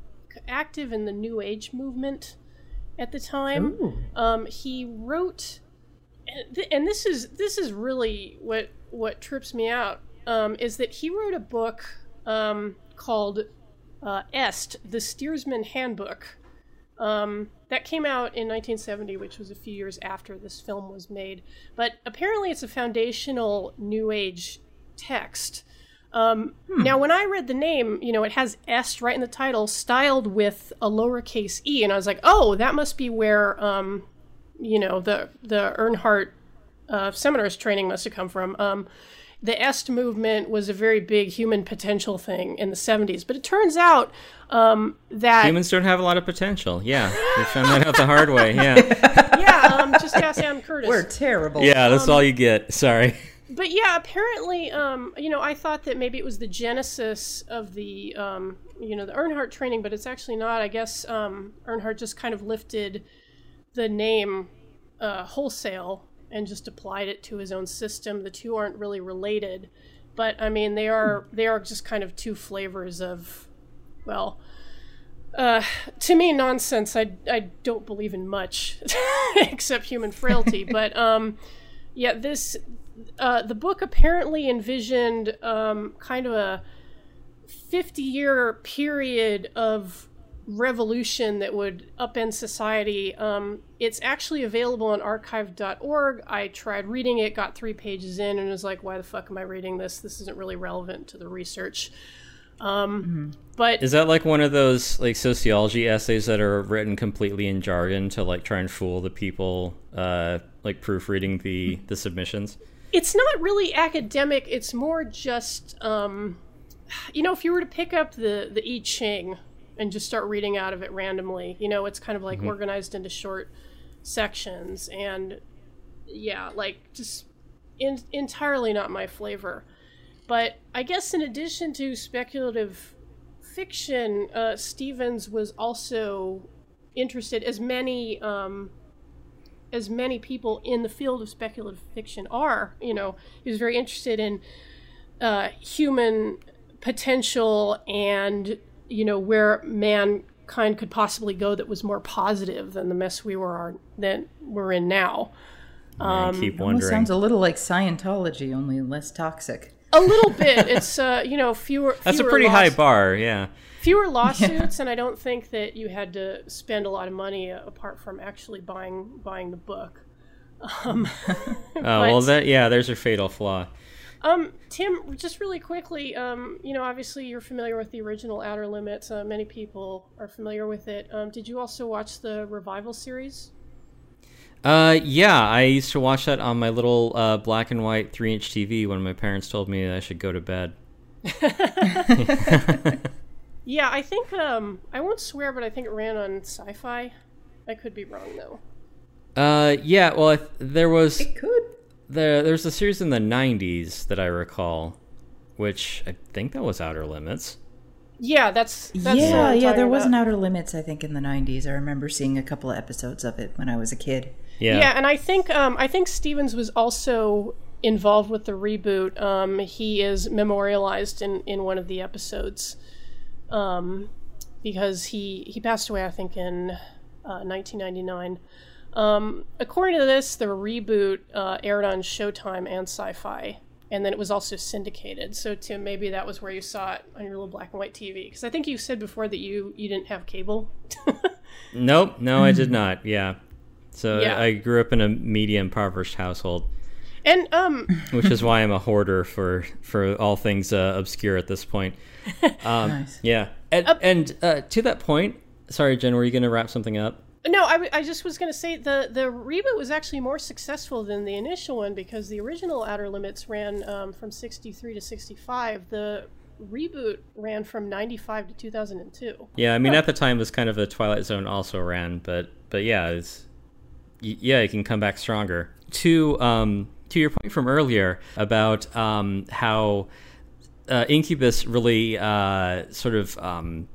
B: active in the New Age movement at the time. Um, he wrote, and, th- and this is this is really what what trips me out um, is that he wrote a book um, called uh, Est, the Steersman Handbook. Um, that came out in 1970, which was a few years after this film was made. But apparently, it's a foundational New Age text. Um, Now, when I read the name, you know, it has S right in the title, styled with a lowercase e, and I was like, oh, that must be where, um, you know, the the Erhard uh, seminarist training must have come from. Um, the Est movement was a very big human potential thing in the 70s, but it turns out um, that
C: Humans don't have a lot of potential. Yeah, we found that out the hard way. Yeah,
B: yeah, um, just ask Adam Curtis.
D: We're terrible.
C: yeah, that's all you get. Sorry.
B: But yeah, apparently, um, you know, I thought that maybe it was the genesis of the, um, you know, the Erhard training, but it's actually not. I guess um, Erhard just kind of lifted the name uh, wholesale and just applied it to his own system. The two aren't really related, but I mean, they are they are just kind of two flavors of, well, uh, to me, nonsense. I, I don't believe in much except human frailty. but um, yeah, this uh, the book apparently envisioned um, kind of a 50 year period of revolution that would upend society. Um, it's actually available on archive.org. I tried reading it, got three pages in, and was like, why the fuck am I reading this? This isn't really relevant to the research. Um, mm-hmm. But
C: is that like one of those like sociology essays that are written completely in jargon to like try and fool the people, uh, like proofreading the the submissions?
B: It's not really academic. It's more just, um, you know, if you were to pick up the the I Ching and just start reading out of it randomly, you know, it's kind of like mm-hmm. organized into short sections, and yeah, like just in, entirely not my flavor. But I guess in addition to speculative fiction, uh, Stevens was also interested, as many um, as many people in the field of speculative fiction are. You know, he was very interested in uh, human potential and you know where mankind could possibly go that was more positive than the mess we were that we're in now.
C: Um, I keep wondering.
D: sounds a little like Scientology, only less toxic.
B: A little bit. It's uh, you know, fewer.
C: That's
B: fewer
C: a pretty high bar, yeah.
B: Fewer lawsuits, yeah. and I don't think that you had to spend a lot of money uh, apart from actually buying buying the book. Um,
C: oh but, well, that yeah, there's a fatal flaw.
B: Um, Tim, just really quickly, um, you know, obviously you're familiar with the original Outer Limits. Uh, many people are familiar with it. Um, did you also watch the revival series?
C: Uh, yeah, I used to watch that on my little uh, black and white three inch TV when my parents told me I should go to bed.
B: Yeah, I think um, I won't swear, but I think it ran on Sci-Fi. I could be wrong though.
C: Uh, yeah. Well, th- there was
D: it could
C: there. There's a series in the '90s that I recall, which I think that was Outer Limits.
B: Yeah, that's, that's
D: yeah, yeah. There
B: about.
D: was an Outer Limits, I think, in the '90s. I remember seeing a couple of episodes of it when I was a kid.
C: Yeah,
B: yeah, and I think um, I think Stevens was also involved with the reboot. Um, he is memorialized in in one of the episodes, um, because he he passed away, I think, in uh, 1999. Um, according to this, the reboot uh, aired on Showtime and Sci-Fi and then it was also syndicated. So Tim, maybe that was where you saw it on your little black and white TV. Because I think you said before that you you didn't have cable.
C: nope, no, I did not. Yeah, so yeah. I grew up in a media impoverished household,
B: and um,
C: which is why I'm a hoarder for for all things uh, obscure at this point. Um, nice. Yeah, and, uh, and uh, to that point, sorry, Jen, were you going to wrap something up?
B: No, I, I just was going to say the the reboot was actually more successful than the initial one because the original Outer Limits ran um, from sixty three to sixty five. The reboot ran from ninety five to two thousand and two.
C: Yeah, I mean at the time it was kind of the Twilight Zone also ran, but but yeah, it's yeah it can come back stronger. To um to your point from earlier about um how uh, Incubus really uh, sort of um,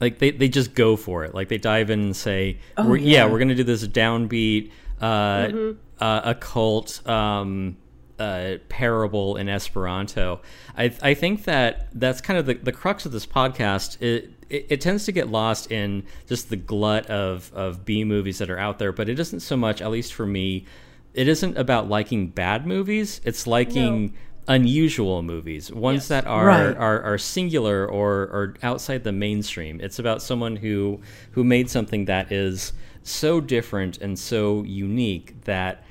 C: like they, they just go for it like they dive in and say oh, we're, yeah. yeah. we're gonna do this downbeat uh, mm-hmm. uh, occult um, uh, parable in esperanto I, I think that that's kind of the, the crux of this podcast it, it, it tends to get lost in just the glut of, of b movies that are out there but it isn't so much at least for me it isn't about liking bad movies it's liking no unusual movies, ones yes. that are, right. are are singular or or outside the mainstream. It's about someone who who made something that is so different and so unique that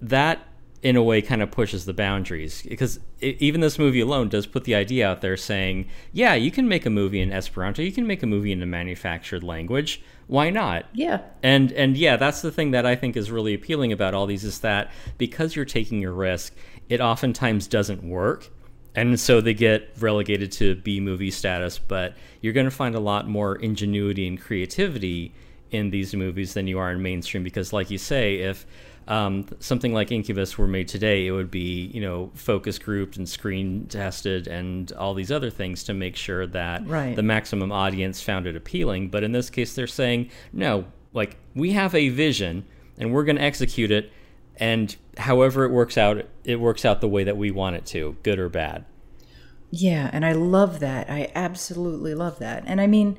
C: that in a way kind of pushes the boundaries because it, even this movie alone does put the idea out there saying, yeah, you can make a movie in Esperanto, you can make a movie in a manufactured language. Why not?
D: Yeah.
C: And and yeah, that's the thing that I think is really appealing about all these is that because you're taking your risk, it oftentimes doesn't work. And so they get relegated to B movie status, but you're going to find a lot more ingenuity and creativity in these movies than you are in mainstream because like you say if um, something like Incubus were made today, it would be you know focus grouped and screen tested and all these other things to make sure that
D: right.
C: the maximum audience found it appealing. But in this case, they're saying no, like we have a vision and we're going to execute it, and however it works out, it works out the way that we want it to, good or bad.
D: Yeah, and I love that. I absolutely love that. And I mean,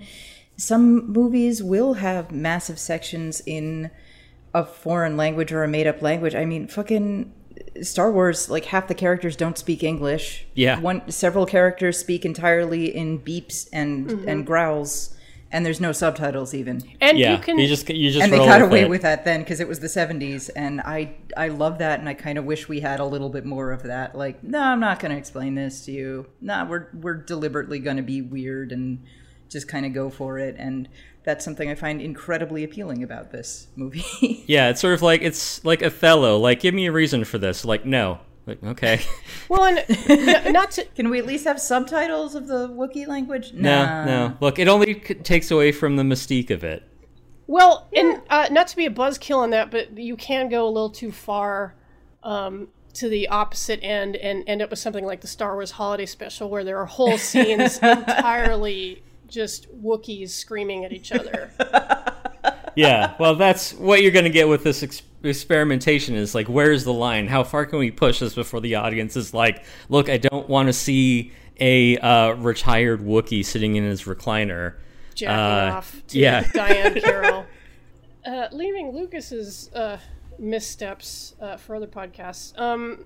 D: some movies will have massive sections in a foreign language or a made up language. I mean, fucking Star Wars, like half the characters don't speak English.
C: Yeah.
D: One several characters speak entirely in beeps and
B: Mm-hmm.
D: and growls, and there's no subtitles even.
B: And
C: yeah,
B: you can
C: just you just
D: and they got
C: with
D: away
C: it.
D: with that then because it was the 70s and i i love that and i kind of wish we had a little bit more of that like no i'm not going to explain this to you no we're we're deliberately going to be weird and just kind of go for it and that's something i find incredibly appealing about this movie
C: Yeah, it's sort of like it's like Othello. Like, give me a reason for this. Like, no. Like, okay.
B: well, and n- not to
D: can we at least have subtitles of the wookiee language
C: no,
D: Nah.
C: no. Look, it only c- takes away from the mystique of it.
B: Well, and uh, not to be a buzzkill on that, but you can go a little too far um, to the opposite end and end up with something like the Star Wars Holiday Special, where there are whole scenes entirely just Wookiees screaming at each other.
C: Yeah, well, that's what you're going to get with this ex- experimentation is like, where's the line? How far can we push this before the audience is like, look, I don't want to see a uh, retired Wookiee sitting in his recliner.
B: jacking
C: Uh,
B: off to
C: yeah.
B: Diahann Carroll. Uh, leaving Lucas's uh, missteps uh, for other podcasts. Um,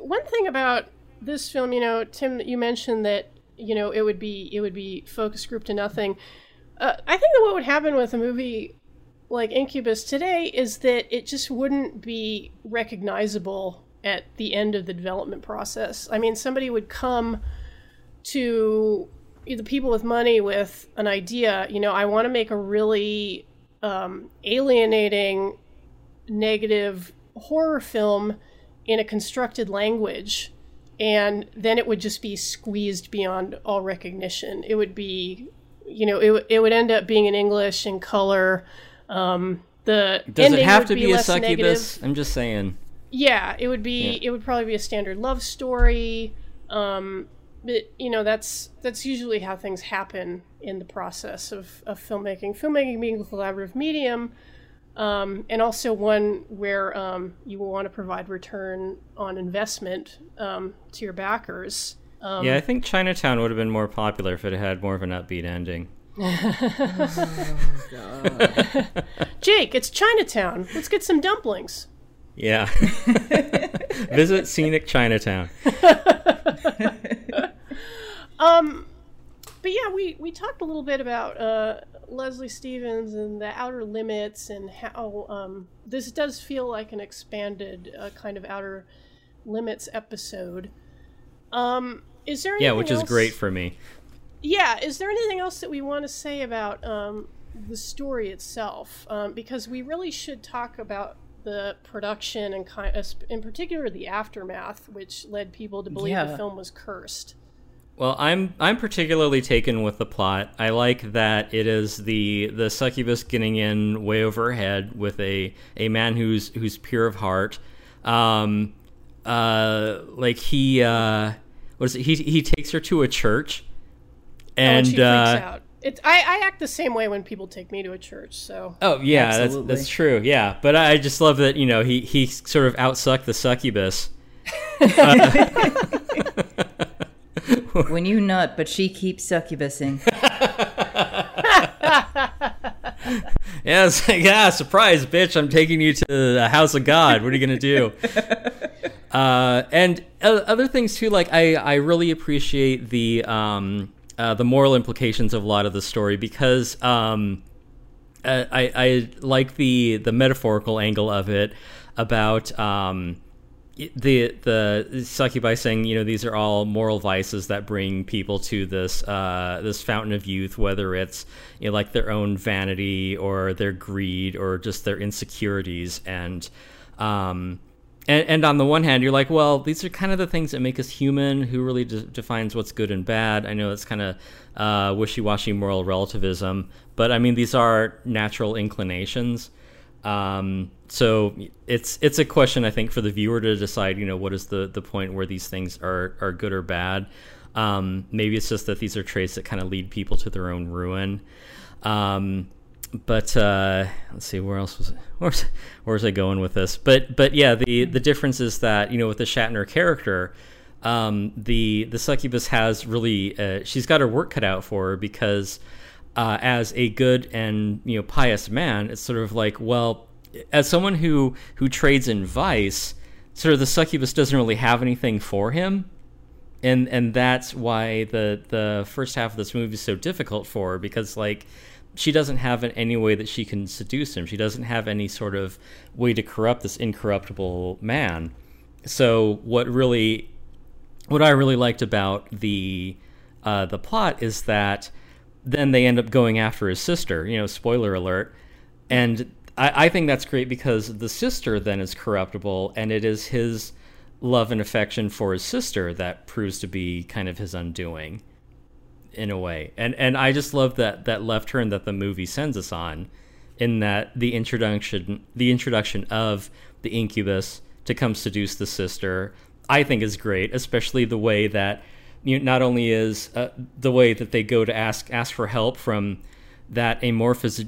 B: one thing about this film, you know, Tim, you mentioned that you know it would be it would be focus group to nothing. Uh, I think that what would happen with a movie like Incubus today is that it just wouldn't be recognizable at the end of the development process. I mean, somebody would come to the people with money with an idea, you know, I want to make a really um, alienating, negative horror film in a constructed language. And then it would just be squeezed beyond all recognition. It would be, you know, it, it would end up being in English in color. Um, the
C: Does it have to be, a
B: less
C: succubus?
B: negative.
C: I'm just saying.
B: Yeah, it would be.
C: Yeah.
B: It would probably be a standard love story. Um, but you know, that's that's usually how things happen in the process of, of filmmaking. Filmmaking being a collaborative medium, um, and also one where um, you will want to provide return on investment um, to your backers. Um,
C: yeah, I think Chinatown would have been more popular if it had more of an upbeat ending.
B: Jake, it's Chinatown. Let's get some dumplings.
C: Yeah. Visit scenic Chinatown.
B: Um, but yeah, we we talked a little bit about uh, Leslie Stevens and the outer limits and how um, this does feel like an expanded uh, kind of outer limits episode. Um, is there anything
C: Yeah, which is
B: else-
C: great for me.
B: Yeah, is there anything else that we want to say about um, the story itself? Um, because we really should talk about the production and kind, in particular the aftermath, which led people to believe the film was cursed.
C: Well, I'm I'm particularly taken with the plot. I like that it is the the succubus getting in way over her head with a a man who's who's pure of heart. Um, uh, like he uh, what is it? He he takes her to a church,
B: and
C: and
B: she freaks
C: uh,
B: out. It, I, I act the same way when people take me to a church. So
C: oh yeah,
D: Absolutely.
C: that's that's true. Yeah, but I just love that you know he he sort of outsucked the succubus.
D: when you nut but she keeps succubusing
C: Yeah, it's like, yeah, surprise, bitch! I'm taking you to the house of God. What are you gonna do? uh, and other things too. Like I, I really appreciate the um, uh, the moral implications of a lot of the story because um, uh, I, I like the the metaphorical angle of it about um, the the succubi saying you know these are all moral vices that bring people to this uh, this fountain of youth whether it's you know, like their own vanity or their greed or just their insecurities and um, and, and on the one hand, you're like, well, these are kind of the things that make us human. Who really de- defines what's good and bad? I know that's kind of uh, wishy-washy moral relativism, but I mean, these are natural inclinations. Um, so it's it's a question I think for the viewer to decide. You know, what is the the point where these things are are good or bad? Um, maybe it's just that these are traits that kind of lead people to their own ruin. Um, but uh, let's see where else was where's where was I going with this? But but yeah, the the difference is that you know with the Shatner character, um, the the succubus has really uh, she's got her work cut out for her because uh, as a good and you know pious man, it's sort of like, well, as someone who who trades in vice, sort of the succubus doesn't really have anything for him, and and that's why the the first half of this movie is so difficult for her because like she doesn't have any way that she can seduce him. She doesn't have any sort of way to corrupt this incorruptible man. So what really, what I really liked about the uh, the plot is that then they end up going after his sister. You know, spoiler alert. And I, I think that's great because the sister then is corruptible, and it is his love and affection for his sister that proves to be kind of his undoing in a way. And and I just love that that left turn that the movie sends us on in that the introduction the introduction of the incubus to come seduce the sister I think is great, especially the way that not only is uh, the way that they go to ask ask for help from that amorphous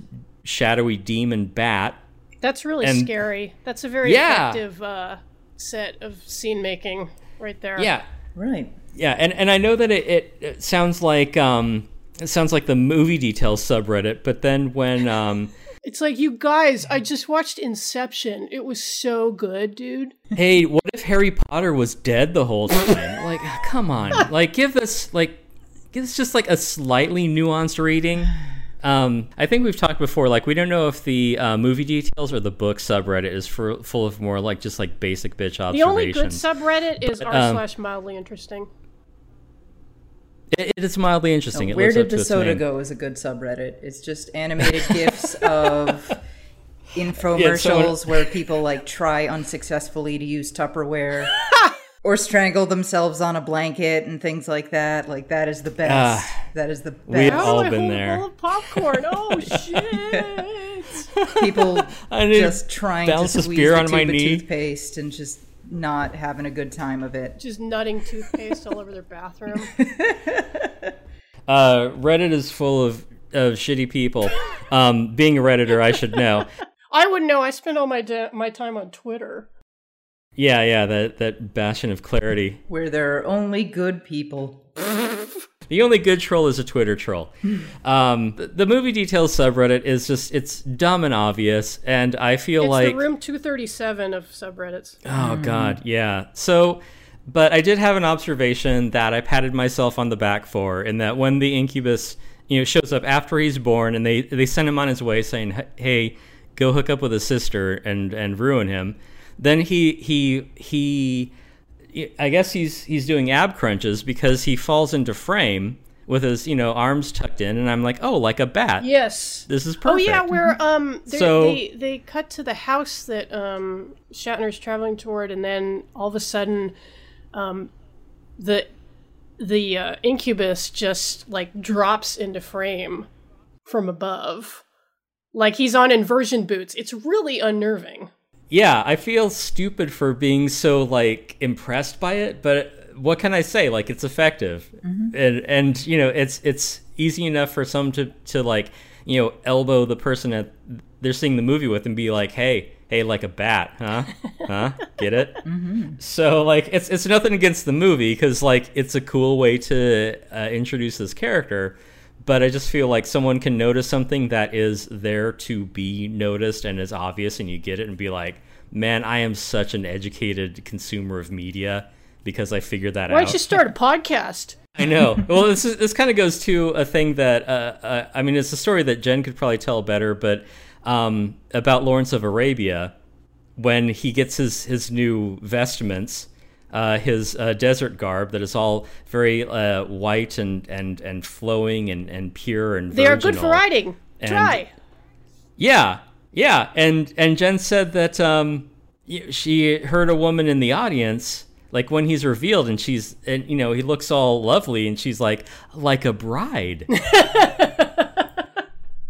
C: shadowy demon bat.
B: That's really
C: And-
B: scary. That's a very
C: Yeah.
B: effective uh, set of scene making right there.
C: Yeah.
D: Right.
C: Yeah, and, and I know that it, it, it sounds like um it sounds like the movie details subreddit, but then when um
B: It's like, you guys, I just watched Inception. It was so good, dude.
C: hey, what if Harry Potter was dead the whole time? like, come on, like give this like give this just like a slightly nuanced reading. Um, I think we've talked before. Like, we don't know if the uh, movie details or the book subreddit is for, full of more like just like basic bitch observations.
B: The only good subreddit is r
C: um,
B: slash mildly interesting.
C: It, it is mildly interesting. it
D: Where
C: lives
D: did the soda
C: name.
D: go is a good subreddit. It's just animated gifs of infomercials
C: someone-
D: where people like try unsuccessfully to use Tupperware or strangle themselves on a blanket and things like that. Like that is the best.
C: Ah,
D: that is the best.
C: we've
D: best.
C: All
B: do I
C: been
B: hold
C: there.
B: bowl of popcorn? Oh shit!
D: people
C: I need
D: just trying to
C: bounce this
D: squeeze
C: beer
D: the
C: on my
D: tube of toothpaste and just not having a good time of it.
B: Just nutting toothpaste all over their bathroom.
C: Uh, Reddit is full of of shitty people. Um, being a redditor, I should know.
B: I wouldn't know. I spend all my da- my time on Twitter.
C: Yeah, yeah, that that bastion of clarity.
D: Where there are only good people.
C: The only good troll is a Twitter troll. Um, the, the movie details subreddit is just it's dumb and obvious, and I feel
B: It's
C: like
B: the room 237 of subreddits.
C: oh god, yeah. So, but I did have an observation that I patted myself on the back for, in that when the incubus you know shows up after he's born, and they they send him on his way saying, "Hey, go hook up with his sister and and ruin him." Then he he he I guess he's he's doing ab crunches because he falls into frame with his you know arms tucked in, and I'm like, oh, like a bat.
B: Yes.
C: This is perfect.
B: Oh yeah, where um they
C: So-
B: they they cut to the house that um Shatner's traveling toward, and then all of a sudden, um, the the uh, incubus just like drops into frame from above, like he's on inversion boots. It's really unnerving.
C: Yeah, I feel stupid for being so like impressed by it, but what can I say? Like it's effective, and and you know it's it's easy enough for some to to like you know elbow the person that they're seeing the movie with and be like, hey. Hey, like a bat, huh? Huh? Get it? So like, it's it's nothing against the movie because like it's a cool way to uh, introduce this character, but I just feel like someone can notice something that is there to be noticed and is obvious, and you get it and be like, "Man, I am such an educated consumer of media because I figured that
B: Why
C: out."
B: don't you start a podcast?
C: I know. Well, this is, this kind of goes to a thing that uh, uh, I mean, it's a story that Jen could probably tell better, but um, about Lawrence of Arabia when he gets his his new vestments. Uh, his uh, desert garb that is all very uh, white and, and, and flowing and, and pure and
B: They are good for riding.
C: And-
B: Try.
C: Yeah, yeah, and and Jen said that um, she heard a woman in the audience, like when he's revealed, and she's and you know he looks all lovely, and she's like like a bride.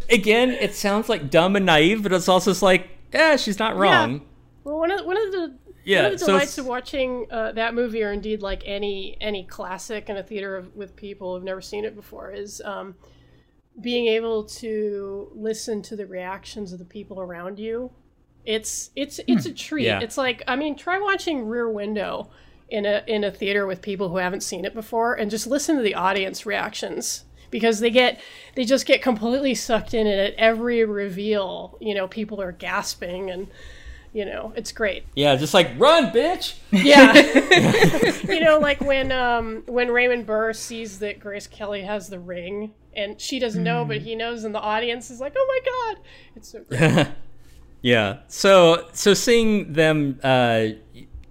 C: Again, it sounds like dumb and naive, but it's also just like, yeah, she's not wrong.
B: Well, one of one of the
C: Yeah,
B: one of the
C: so
B: delights
C: it's-
B: of watching uh, that movie, or indeed like any any classic in a theater of, with people who've never seen it before, is um, being able to listen to the reactions of the people around you. It's it's it's a treat.
C: Yeah.
B: It's like I mean, try watching Rear Window in a in a theater with people who haven't seen it before, and just listen to the audience reactions because they get they just get completely sucked in and at every reveal you know people are gasping and you know it's great
C: Yeah, just like run, bitch.
B: yeah you know like when um when raymond burr sees that grace kelly has the ring and she doesn't know but he knows and the audience is like oh my god it's so great
C: Yeah. So so seeing them uh,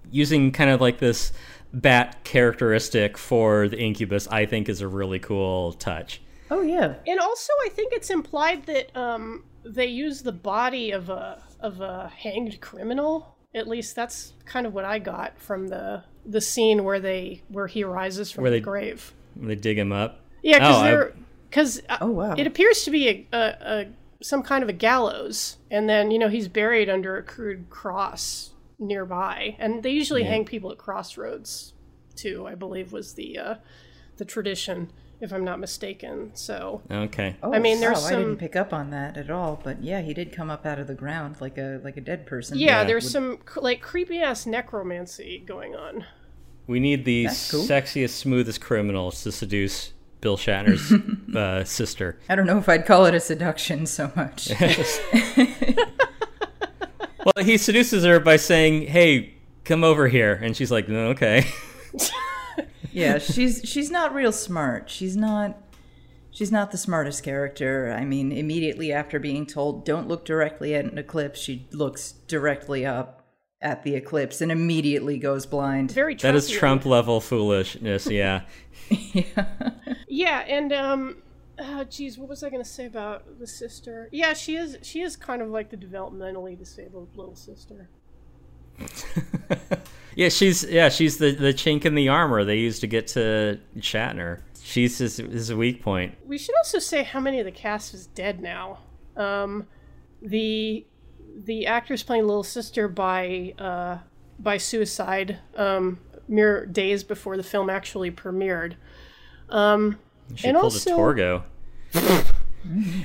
C: using kind of like this bat characteristic for the incubus, I think is a really cool touch.
D: Oh yeah.
B: and also i think it's implied that um they use the body of a of a hanged criminal at least that's kind of what i got from the the scene where they where he rises from
C: Where
B: the
C: they-
B: grave
C: When they dig him up.
B: Yeah, because
C: Oh,
B: they're because
D: Oh, wow.
B: it appears to be a, a, a some kind of a gallows, and then you know he's buried under a crude cross nearby, and they usually hang people at crossroads too. I believe was the uh, the tradition, if I'm not mistaken. So
C: Okay.
D: Oh,
B: I mean, there's
D: wow, I didn't pick up on that at all, but yeah, he did come up out of the ground like a like a dead person.
B: yeah,
C: Yeah.
B: there's some like creepy ass necromancy going on.
C: We need the
D: cool.
C: sexiest, smoothest criminals to seduce Bill Shatner's uh, sister.
D: I don't know if I'd call it a seduction so much.
C: Well, he seduces her by saying, "Hey, come over here," and she's like, "No, "Okay."
D: Yeah, she's she's not real smart. She's not she's not the smartest character. I mean, immediately after being told don't look directly at an eclipse, she looks directly up at the eclipse and immediately goes blind.
B: Very
C: that is Trump level foolishness. Yeah.
B: Yeah, and um, oh, geez, what was I going to say about the sister? Yeah, she is. She is kind of like the developmentally disabled little sister.
C: Yeah, she's yeah, she's the the chink in the armor they used to get to Shatner. She's his, his weak point.
B: We should also say how many of the cast is dead now. Um, the the actress playing little sister by uh, by suicide um, mere days before the film actually premiered. Um,
C: She
B: And
C: pulled
B: also-
C: a Torgo.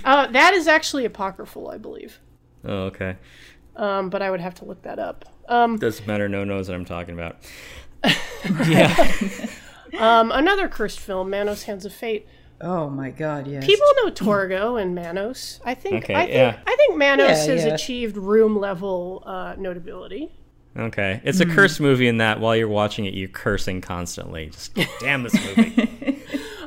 B: uh, that is actually apocryphal, I believe.
C: Oh, okay.
B: Um, but I would have to look that up. Um,
C: Doesn't matter. No one knows what I'm talking about. yeah.
B: um, another cursed film, Manos: Hands of Fate.
D: Oh my god, yes.
B: People know Torgo and Manos. I think.
C: Okay,
B: I think.
C: yeah.
B: I think Manos
D: Yeah,
B: has
D: yeah.
B: achieved room level uh, notability.
C: Okay. It's a cursed movie in that while you're watching it, you're cursing constantly. Just damn this movie.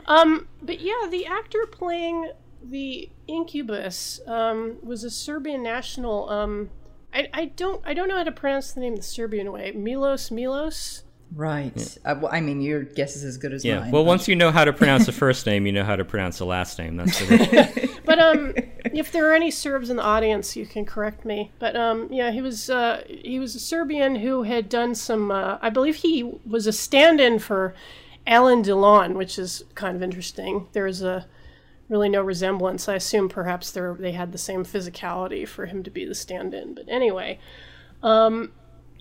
B: Um, but yeah, the actor playing the incubus um, was a Serbian national. Um, I, I don't I don't know how to pronounce the name the Serbian way. Milos Milos.
D: Right. I, well, I mean, your guess is as good as
C: yeah.
D: mine.
C: Well,
D: but-
C: once you know how to pronounce the first name, you know how to pronounce the last name. That's the
B: But um, if there are any Serbs in the audience, you can correct me. But um, yeah, he was uh, he was a Serbian who had done some. Uh, I believe he was a stand-in for Alain Delon, which is kind of interesting. There's a really no resemblance. I assume perhaps they they had the same physicality for him to be the stand-in. But anyway, um,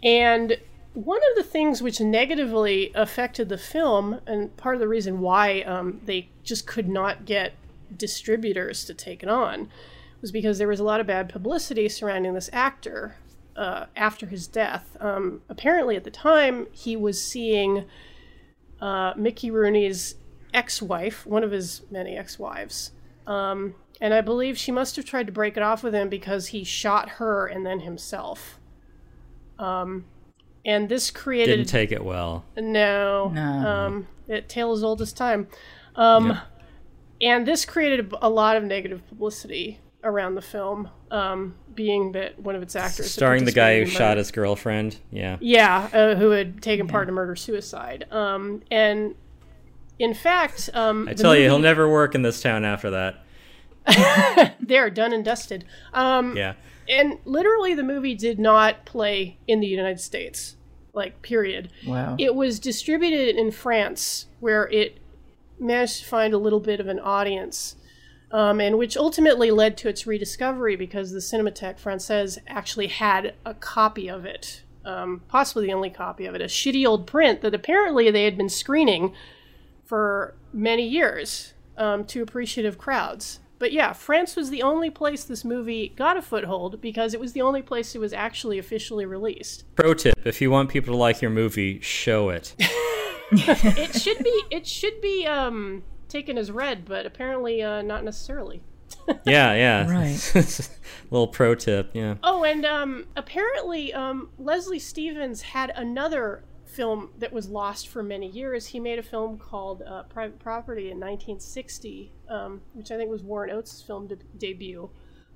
B: and one of the things which negatively affected the film, and part of the reason why um, they just could not get distributors to take it on, was because there was a lot of bad publicity surrounding this actor uh, after his death. Um, apparently, at the time, he was seeing uh, Mickey Rooney's ex-wife, one of his many ex-wives. Um, and I believe she must have tried to break it off with him because he shot her and then himself. Um, and this created
C: Didn't take it well.
B: no,
D: No.
B: um, it tale as old as time. Um, And this created a, a lot of negative publicity around the film, um, being that one of its actors,
C: Starring the guy who
B: participated
C: shot his girlfriend. Yeah.
B: Yeah, uh, who had taken part in murder suicide. Um, and in fact, um,
C: I
B: the
C: tell you, he'll never work in this town after that.
B: They're done and dusted. Um,
C: Yeah.
B: and literally, the movie did not play in the United States. Like, period.
D: wow.
B: It was distributed in France, where it managed to find a little bit of an audience, um, and which ultimately led to its rediscovery because the Cinémathèque Française actually had a copy of it, um, possibly the only copy of it, a shitty old print that apparently they had been screening for many years um, to appreciative crowds. But yeah, France was the only place this movie got a foothold because it was the only place it was actually officially released.
C: Pro tip: If you want people to like your movie, show it.
B: it should be it should be um taken as read, but apparently uh, not necessarily.
C: yeah, yeah.
D: Right.
C: Little pro tip, yeah.
B: Oh, and um, apparently um, Leslie Stevens had another film that was lost for many years. He made a film called uh, Private Property in 1960, um, which I think was Warren Oates' film de- debut,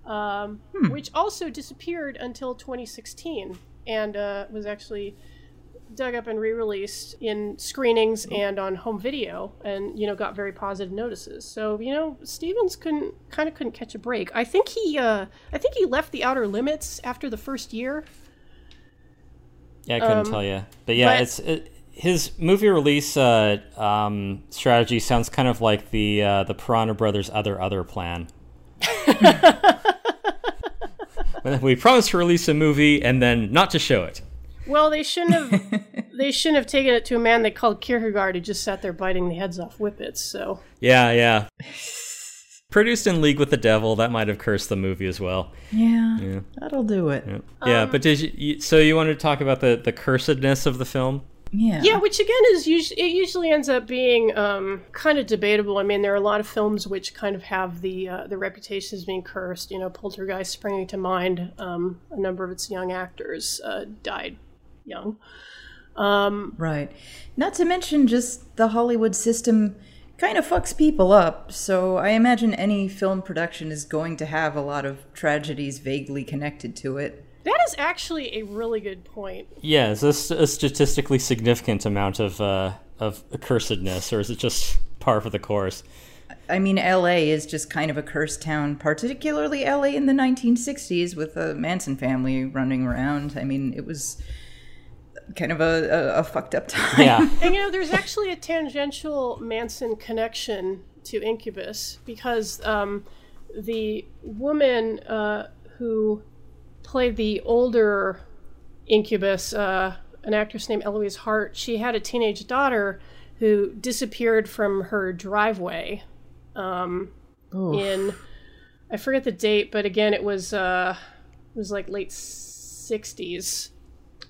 B: um, which also disappeared until 2016 and uh, was actually dug up and re-released in screenings and on home video and you know got very positive notices. So you know stevens couldn't kind of couldn't catch a break. I think he uh i think he left the outer limits after the first year
C: Yeah, I couldn't
B: Um,
C: tell you, but yeah,
B: but-
C: it's it, his movie release uh, um, strategy sounds kind of like the uh, the Piranha Brothers' other other plan. we promised to release a movie and then not to show it.
B: well they shouldn't have they shouldn't have taken it to a man they called kierkegaard who just sat there biting the heads off whippets so
C: Yeah, yeah. Produced in league with the devil, that might have cursed the movie as well.
D: Yeah,
C: Yeah.
D: that'll do it.
C: Yeah, yeah
B: Um,
C: but did you, you? So you wanted to talk about the the cursedness of the film?
D: Yeah.
B: Yeah, which again is usually it usually ends up being um, kind of debatable. I mean, there are a lot of films which kind of have the uh, the reputation as being cursed. You know, Poltergeist springing to mind. Um, a number of its young actors uh, died young. Um,
D: Right. Not to mention just the Hollywood system kind of fucks people up. So I imagine any film production is going to have a lot of tragedies vaguely connected to it.
B: that is actually a really good point.
C: Yeah, is this a statistically significant amount of uh, of accursedness, or is it just par for the course?
D: I mean, LA is just kind of a cursed town, particularly LA in the 1960s with the Manson family running around. I mean, it was kind of a, a, a fucked up time.
C: Yeah,
B: And you know, there's actually a tangential Manson connection to Incubus because um, the woman uh, who played the older Incubus, uh, an actress named Eloise Hardt, she had a teenage daughter who disappeared from her driveway um, in I forget the date, but again, it was uh, it was like late '60s.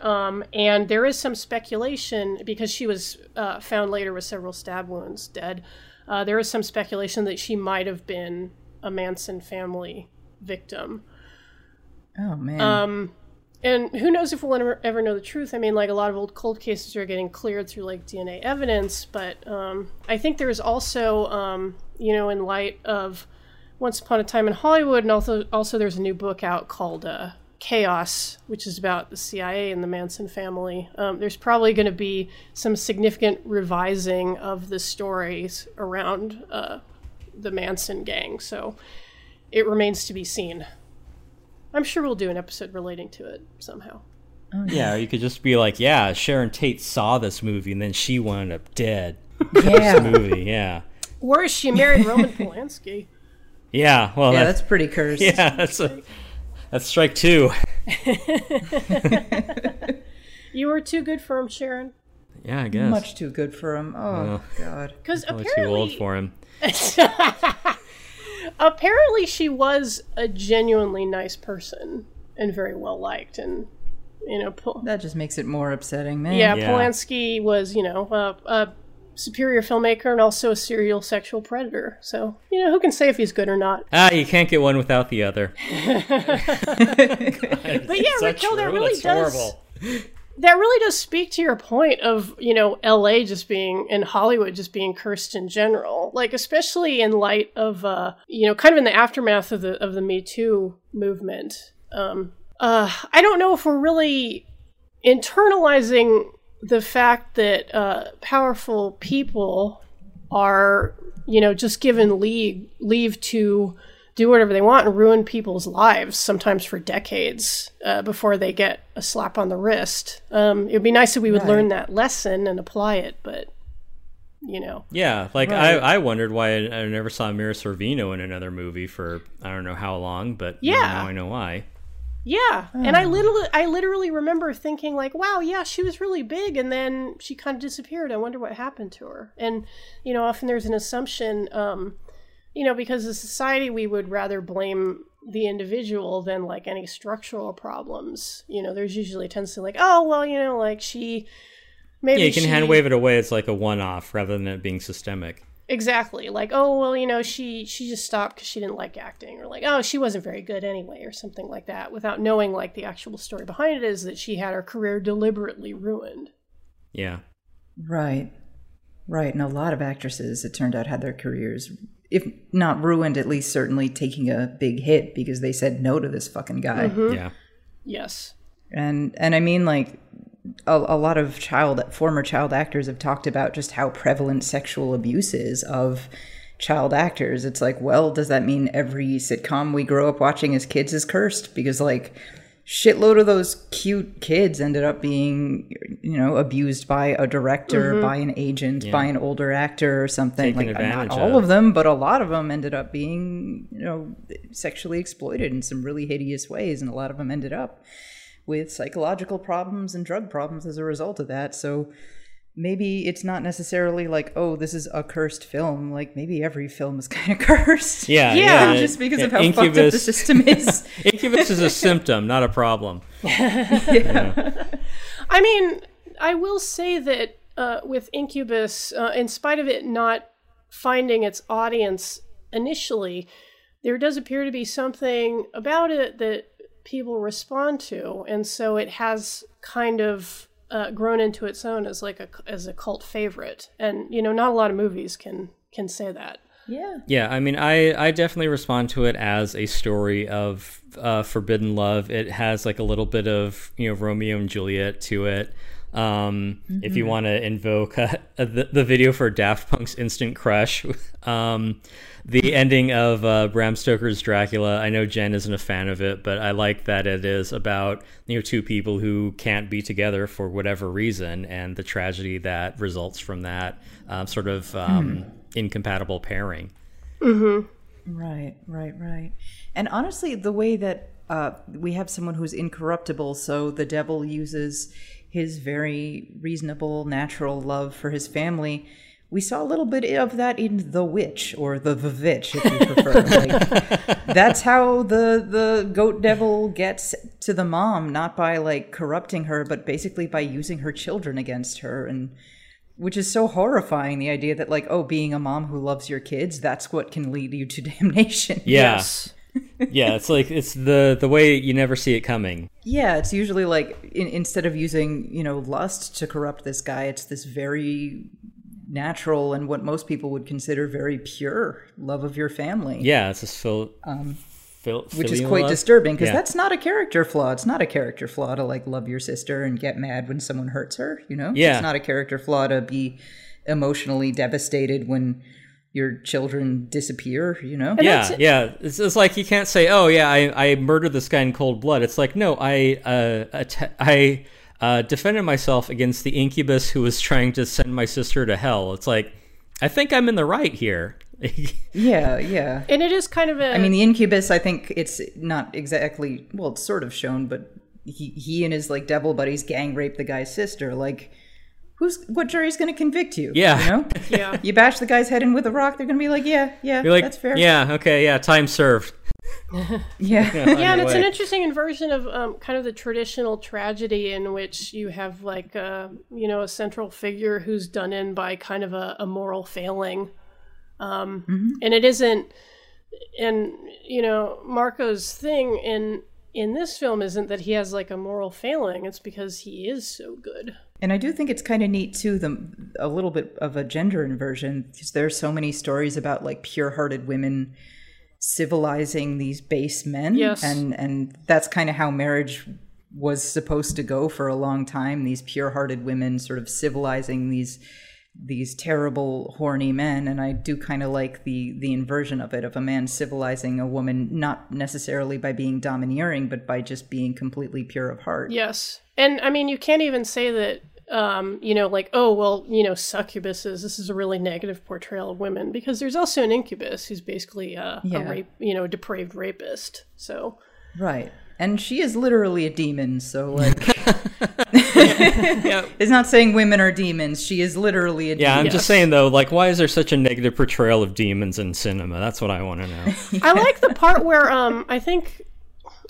B: Um, and there is some speculation because she was uh, found later with several stab wounds, dead. Uh, there is some speculation that she might have been a Manson family victim.
D: Oh, man.
B: Um, and who knows if we'll ever, ever know the truth? I mean, like a lot of old cold cases are getting cleared through like DNA evidence, but um, I think there's also, um, you know, in light of Once Upon a Time in Hollywood, and also also there's a new book out called uh, Chaos, which is about the CIA and the Manson family. Um, there's probably going to be some significant revising of the stories around uh, the Manson gang, so it remains to be seen. I'm sure we'll do an episode relating to it somehow.
C: yeah. You could just be like, yeah, Sharon Tate saw this movie and then she wound up dead.
D: yeah.
C: Movie, yeah,
B: Or is she married Roman Polanski?
C: yeah. Well,
D: Yeah,
C: that's,
D: that's pretty cursed.
C: yeah, that's a, that's strike two.
B: You were too good for him, Sharon.
C: Yeah, I guess.
D: Much too good for him. Oh, God.
B: Because
C: Probably too
B: apparently,
C: old for him.
B: apparently she was a genuinely nice person and very well liked, and you know, Pol-
D: That just makes it more upsetting, man.
B: yeah,
C: Yeah.
B: Polanski was you know a, a superior filmmaker and also a serial sexual predator. So you know, who can say if he's good or not?
C: Ah, you can't get one without the other.
B: But yeah, Raquel, that really does. that really does speak to your point of you know LA just being and Hollywood just being cursed in general like especially in light of uh you know kind of in the aftermath of the of the Me Too movement um uh I don't know if we're really internalizing the fact that uh powerful people are you know just given leave leave to do whatever they want and ruin people's lives sometimes for decades uh, before they get a slap on the wrist um, it would be nice if we would learn that lesson and apply it but you know
C: Yeah, like
D: Right.
C: I, I wondered why I, I never saw Mira Sorvino in another movie for I don't know how long, but
B: Yeah.
C: now I know why.
B: Yeah and i literally i literally remember thinking like wow yeah she was really big and then she kind of disappeared. I wonder what happened to her. And you know often there's an assumption um, you know because as a society we would rather blame the individual than like any structural problems. You know there's usually a tendency like oh well you know like she maybe
C: Yeah, you can
B: she,
C: hand wave it away It's like a one off rather than it being systemic.
B: Exactly. Like, oh well, you know, she she just stopped because she didn't like acting, or like, oh, she wasn't very good anyway, or something like that, without knowing like the actual story behind it is that she had her career deliberately ruined.
C: Yeah.
D: Right. Right. And a lot of actresses, it turned out, had their careers, if not ruined, at least certainly taking a big hit because they said no to this fucking guy. Mm-hmm.
C: Yeah.
B: Yes.
D: And and I mean like a, a lot of child former child actors have talked about just how prevalent sexual abuse is of child actors. It's like, well, does that mean every sitcom we grow up watching as kids is cursed? Because like shitload of those cute kids ended up being you know abused by a director mm-hmm. by an agent by an older actor or something
C: Taken
D: like not all
C: of.
D: of them but a lot of them ended up being you know sexually exploited in some really hideous ways and a lot of them ended up with psychological problems and drug problems as a result of that so maybe it's not necessarily like oh this is a cursed film like maybe every film is kind of cursed
C: Yeah.
B: Yeah,
C: yeah,
D: just because
C: yeah,
D: of how fucked up the system is
C: Incubus is a symptom, not a problem. Yeah.
B: I mean, I will say that uh, with Incubus, uh, in spite of it not finding its audience initially, there does appear to be something about it that people respond to, and so it has kind of uh, grown into its own as like a as a cult favorite. And you know, not a lot of movies can can say that.
D: yeah
C: Yeah, I mean, I I definitely respond to it as a story of uh, forbidden love. It has like a little bit of you know Romeo and Juliet to it. Um, If you want to invoke uh, the, the video for Daft Punk's Instant Crush, um, the ending of uh, Bram Stoker's Dracula. I know Jen isn't a fan of it, but I like that it is about you know two people who can't be together for whatever reason, and the tragedy that results from that um, sort of um, incompatible pairing.
D: Right, right, right. And honestly, the way that uh, we have someone who's incorruptible, so the devil uses his very reasonable, natural love for his family. We saw a little bit of that in The Witch or The Vivitch, if you prefer. like, that's how the the goat devil gets to the mom, not by like corrupting her, but basically by using her children against her and which is so horrifying the idea that like oh being a mom who loves your kids that's what can lead you to damnation
C: Yeah.
B: Yes.
C: Yeah, it's like it's the the way you never see it coming.
D: yeah it's usually like in, instead of using you know lust to corrupt this guy it's this very natural and what most people would consider very pure love of your family
C: Yeah, it's just fil-
D: Um, which is quite
C: love.
D: disturbing because
C: Yeah.
D: that's not a character flaw it's not a character flaw to like love your sister and get mad when someone hurts her you know
C: Yeah.
D: it's not a character flaw to be emotionally devastated when your children disappear you know
C: Yeah,
B: that's-
C: yeah. It's, it's like you can't say, "Oh, yeah, I, I murdered this guy in cold blood." It's like, no, I uh, att- I uh, defended myself against the incubus who was trying to send my sister to hell. It's like, I think I'm in the right here.
D: Yeah, yeah.
B: And it is kind of a
D: I mean, the incubus. I think it's not exactly. Well, it's sort of shown, but he he and his like devil buddies gang rape the guy's sister. Like, who's what jury's going to convict you?
C: Yeah.
D: you know.
B: yeah.
D: You bash the guy's head in with a rock, they're going to be like, yeah, yeah,
C: You're like,
D: that's fair.
C: yeah, okay, yeah, time served.
D: yeah.
B: Yeah, and it's an interesting inversion of um, kind of the traditional tragedy in which you have like a you know a central figure who's done in by kind of a, a moral failing, um, and it isn't. And you know Marco's thing in in this film isn't that he has like a moral failing; it's because he is so good.
D: And I do think it's kind of neat too, the a little bit of a gender inversion because there are so many stories about like pure-hearted women civilizing these base men.
B: Yes.
D: and and that's kind of how marriage was supposed to go for a long time. These pure-hearted women sort of civilizing these these terrible horny men and i do kind of like the the inversion of it of a man civilizing a woman not necessarily by being domineering but by just being completely pure of heart
B: Yes. And I mean, you can't even say that, um, you know, like, oh, well, you know, succubuses, this is a really negative portrayal of women because there's also an incubus who's basically uh,
D: Yeah.
B: a rape, you know, a depraved rapist. So,
D: Right. And she is literally a demon, so like
C: Yeah,
D: it's not saying women are demons. She is literally a demon.
C: yeah. I'm
D: demon.
C: just saying though, like, why is there such a negative portrayal of demons in cinema? That's what I want to know.
B: I like the part where, um, I think,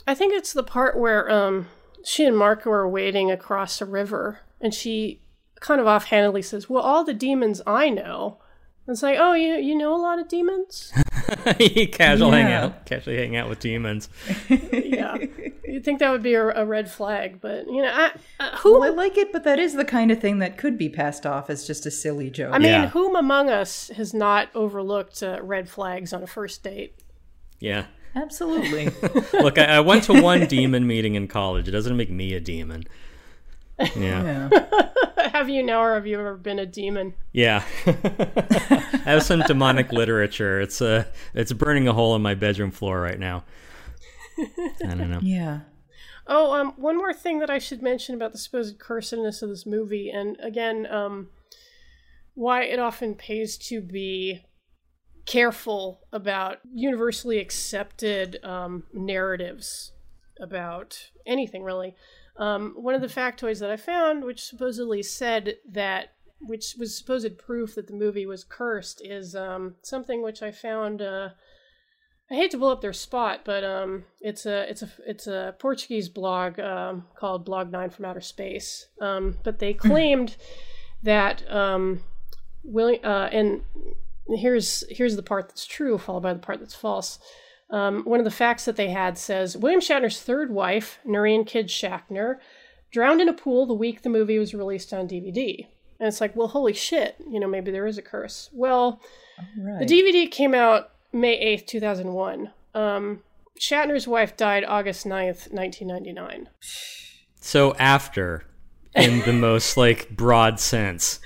B: I think it's the part where, um, she and Marco are wading across a river and she kind of offhandedly says, well, all the demons I know It's like, oh, you you know a lot of demons?
C: casual hang out, casually hang out with demons.
B: yeah, you'd think that would be a, a red flag, but you know, I, uh, who?
D: Well, I like it, but that is the kind of thing that could be passed off as just a silly joke.
B: I mean,
C: Yeah.
B: whom among us has not overlooked uh, red flags on a first date?
C: Yeah.
D: Absolutely.
C: Look, I, I went to one demon meeting in college. It doesn't make me a demon. Yeah.
D: yeah.
B: have you now, or have you ever been a demon?
C: Yeah. I have some demonic literature. It's uh, it's burning a hole in my bedroom floor right now. I don't know.
D: Yeah.
B: Oh, um, one more thing that I should mention about the supposed cursedness of this movie, and again, um, why it often pays to be careful about universally accepted um, narratives about anything, really. Um, one of the factoids that I found, which supposedly said that, which was supposed proof that the movie was cursed, is um, something which I found. Uh, I hate to blow up their spot, but um, it's a it's a it's a Portuguese blog um, called Blog Nine from Outer Space. Um, but they claimed that um, William uh, and here's here's the part that's true, followed by the part that's false. Um, one of the facts that they had says William Shatner's third wife, Nerine Kidd Shatner, drowned in a pool the week the movie was released on DVD. And it's like, well, holy shit, you know, maybe there is a curse. Well,
D: Right.
B: the DVD came out May 8th, 2001. Um, Shatner's wife died August 9th, 1999.
C: So after, in the most like broad sense,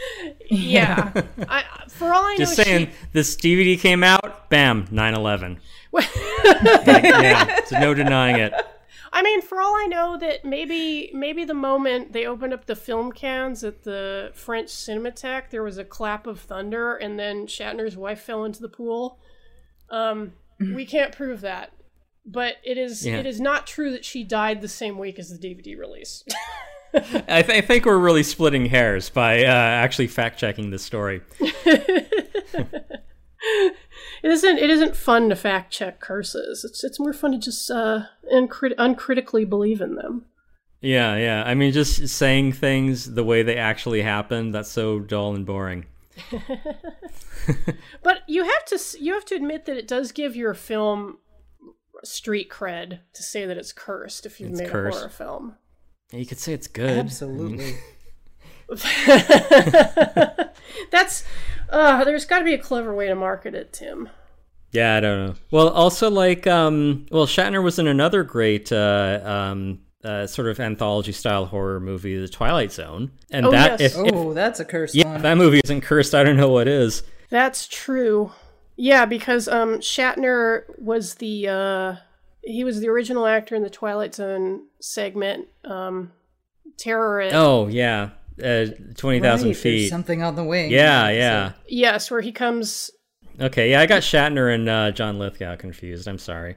B: Yeah. I, for all I know,
C: just saying,
B: she-
C: this DVD came out. Bam, 9/11. yeah, so no denying it.
B: I mean, for all I know, that maybe maybe the moment they opened up the film cans at the French Cinematheque, there was a clap of thunder, and then Shatner's wife fell into the pool. Um, we can't prove that, but it is
C: Yeah.
B: it is not true that she died the same week as the DVD release.
C: I, th- I think we're really splitting hairs by uh, actually fact checking this story.
B: It isn't. It isn't fun to fact check curses. It's it's more fun to just uh, uncrit- uncritically believe in them.
C: Yeah, yeah. I mean, just saying things the way they actually happened, that's so dull and boring.
B: But you have to you have to admit that it does give your film street cred to say that it's cursed if you've
C: It's
B: made
C: cursed.
B: a horror film.
C: You could say it's good.
D: Absolutely.
B: That's uh, there's got to be a clever way to market it, Tim.
C: Yeah, I don't know. Well, also like, um, well, Shatner was in another great, uh, um, uh, sort of anthology style horror movie, The Twilight Zone, and
B: Oh,
C: that
B: yes.
C: if, if
D: Oh, that's a cursed
C: yeah,
D: one.
C: that movie isn't cursed, I don't know what is.
B: That's true. Yeah, because um, Shatner was the uh, he was the original actor in the Twilight Zone segment, um, Terror at
C: Oh yeah, uh, twenty thousand
D: Right,
C: feet.
D: something on the wing.
C: Yeah, yeah.
B: yes, where he comes.
C: Okay, yeah, I got Shatner and uh, John Lithgow confused. I'm sorry.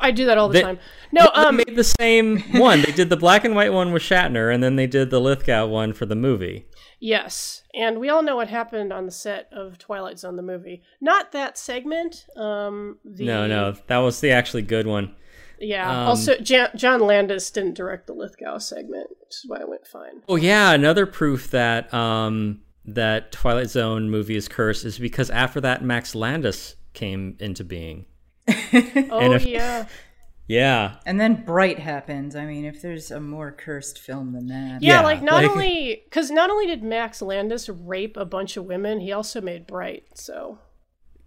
B: I do that all the
C: They-
B: time. No,
C: They
B: um,
C: made the same one. They did the black and white one with Shatner, and then they did the Lithgow one for the movie.
B: Yes, and we all know what happened on the set of Twilight Zone, the movie. Not that segment. Um, the,
C: No, no, that was the actually good one.
B: Yeah.
C: Um,
B: also, Jan- John Landis didn't direct the Lithgow segment, which is why it went fine.
C: Oh yeah, another proof that um that Twilight Zone movie is cursed is because after that Max Landis came into being.
B: Oh
C: if-
B: yeah,
C: Yeah.
D: And then Bright happens. I mean, if there's a more cursed film than that.
B: yeah.
C: Yeah,
B: like not
C: like-
B: only because not only did Max Landis rape a bunch of women, he also made Bright. So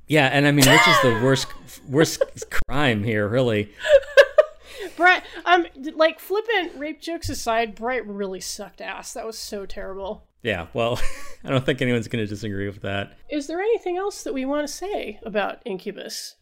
C: Yeah, and I mean which is the worst worst crime here, really.
B: Bright, um, like flippant rape jokes aside, Bright really sucked ass. That was so terrible.
C: Yeah, well, I don't think anyone's going to disagree with that.
B: Is there anything else that we want to say about Incubus?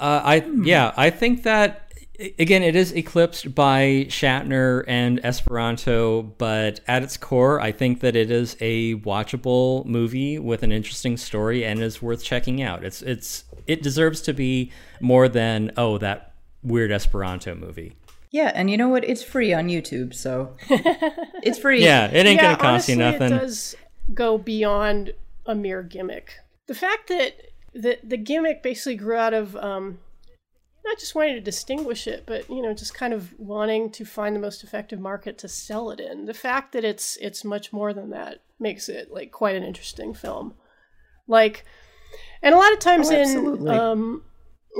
C: Uh, I yeah, I think that again it is eclipsed by Shatner and Esperanto, but at its core, I think that it is a watchable movie with an interesting story and is worth checking out. It's it's it deserves to be more than oh that weird Esperanto movie.
D: Yeah, and you know what? It's free on YouTube, so it's free.
C: Yeah, it ain't
B: yeah,
C: gonna cost
B: honestly,
C: you nothing.
B: It does go beyond a mere gimmick. The fact that the the gimmick basically grew out of um, not just wanting to distinguish it, but you know, just kind of wanting to find the most effective market to sell it in. The fact that it's it's much more than that makes it like quite an interesting film. Like And a lot of times
D: Oh,
B: in, um,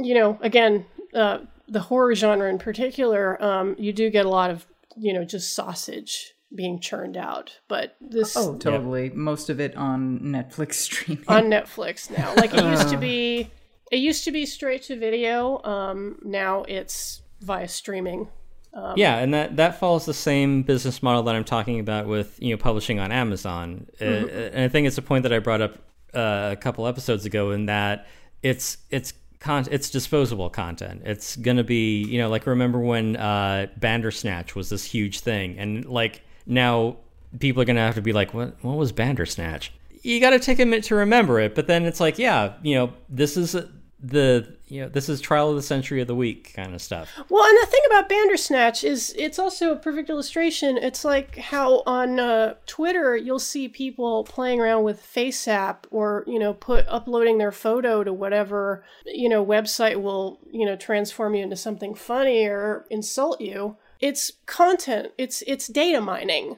B: you know, again, uh, the horror genre in particular, um, you do get a lot of, you know, just sausage being churned out. But this
D: Oh, totally. Most of it on Netflix streaming.
B: on Netflix now, like it used to
D: Uh.
B: be, it used to be straight to video. Um, now it's via streaming. Um,
C: yeah, and that that follows the same business model that I'm talking about with you know publishing on Amazon. Uh, and I think it's a point that I brought up uh, a couple episodes ago in that it's it's con- it's disposable content. It's gonna be you know like remember when uh, Bandersnatch was this huge thing, and like now people are gonna have to be like, what what was Bandersnatch? You got to take a minute to remember it, but then it's like, yeah, you know, this is the you know this is trial of the century of the week kind of stuff.
B: Well, and the thing about Bandersnatch is it's also a perfect illustration. It's like how on uh, Twitter you'll see people playing around with FaceApp or you know put uploading their photo to whatever you know website will you know transform you into something funny or insult you. It's content. It's it's data mining.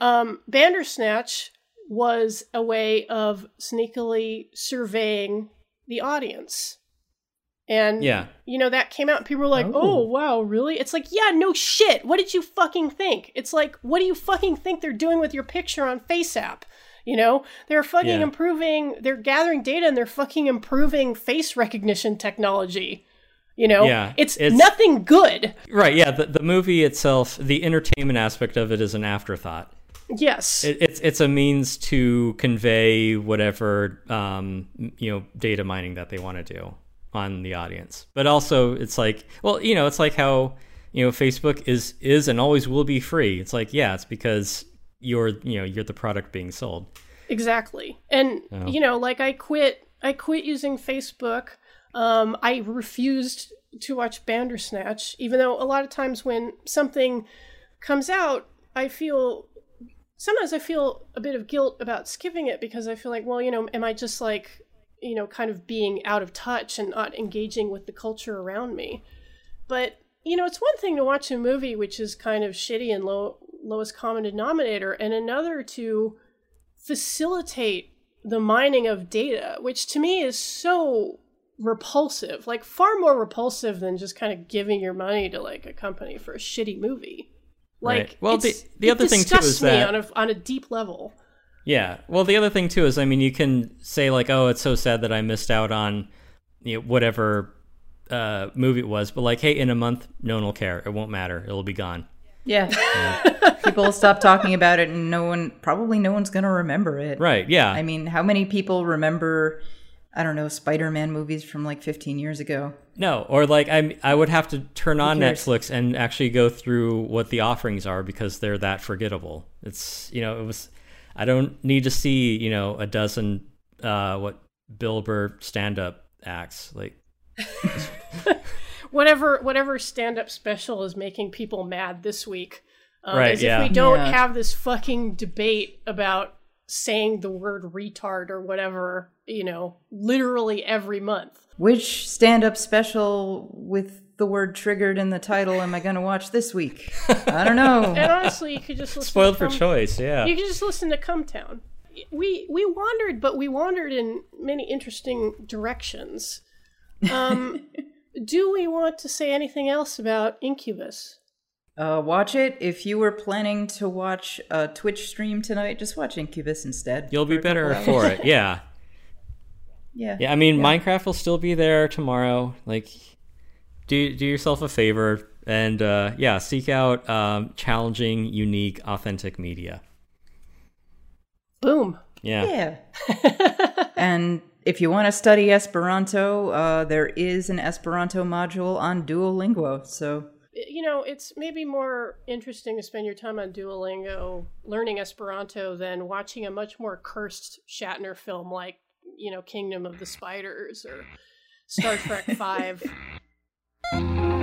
B: Um, Bandersnatch was a way of sneakily surveying the audience. And
C: Yeah.
B: you know, that came out and people were like,
D: Oh.
B: oh. wow, really? It's like, yeah, no shit. What did you fucking think? It's like, what do you fucking think they're doing with your picture on FaceApp? You know, they're fucking
C: Yeah.
B: improving, they're gathering data and they're fucking improving face recognition technology. You know,
C: Yeah,
B: it's,
C: it's-
B: nothing good.
C: Right, yeah, the, the movie itself, the entertainment aspect of it is an afterthought.
B: Yes.
C: It, it's it's a means to convey whatever um, you know data mining that they want to do on the audience. But also, it's like, well, you know, it's like how you know Facebook is is and always will be free. It's like, yeah, it's because you're you know you're the product being sold.
B: Exactly. And
C: Oh.
B: you know, like I quit I quit using Facebook. Um I refused to watch Bandersnatch even though a lot of times when something comes out, I feel sometimes I feel a bit of guilt about skipping it because I feel like, well, you know, am I just like, you know, kind of being out of touch and not engaging with the culture around me? But, you know, it's one thing to watch a movie which is kind of shitty and low lowest common denominator and another to facilitate the mining of data, which to me is so repulsive, like far more repulsive than just kind of giving your money to like a company for a shitty movie. Like,
C: Right. Well, the- the other thing, too, is
B: me
C: that-
B: on a on a deep level.
C: Yeah. Well, the other thing too is, I mean, you can say like, "Oh, it's so sad that I missed out on you know, whatever uh, movie it was," but like, hey, in a month, no one will care. It won't matter. It'll be gone.
D: Yeah. people will stop talking about it and no one, probably no one's going to remember it.
C: Right? Yeah.
D: I mean, how many people remember, I don't know, Spider Man movies from like 15 years ago?
C: no, or like I I would have to turn on? Netflix and actually go through what the offerings are because they're that forgettable. It's you know it was. I don't need to see you know a dozen uh, what Bill Burr stand up acts like.
B: Whatever whatever stand up special is making people mad this week. Um,
C: Right,
B: As
C: yeah.
B: if we don't
D: Yeah.
B: have this fucking debate about saying the word retard or whatever, you know, literally every month.
D: Which stand up special with the word triggered in the title am I going to watch this week? I don't know.
B: And honestly, you could just listen to
C: Spoiled
B: to
C: for
B: Come-
C: choice, yeah.
B: You could just listen to Come Town. We we wandered, but we wandered in many interesting directions. Um, do we want to say anything else about Incubus?
D: Uh, watch it. If you were planning to watch a Twitch stream tonight, just watch Incubus instead.
C: You'll be better for it. Yeah.
D: Yeah.
C: Yeah, I mean, Minecraft will still be there tomorrow. Like, do do yourself a favor and uh, yeah, seek out um, challenging, unique, authentic media.
B: Boom.
C: Yeah.
D: Yeah. and if you want to study Esperanto, uh, there is an Esperanto module on Duolingo. So
B: you know, it's maybe more interesting to spend your time on Duolingo learning Esperanto than watching a much more cursed Shatner film like, you know, Kingdom of the Spiders or Star Trek 5.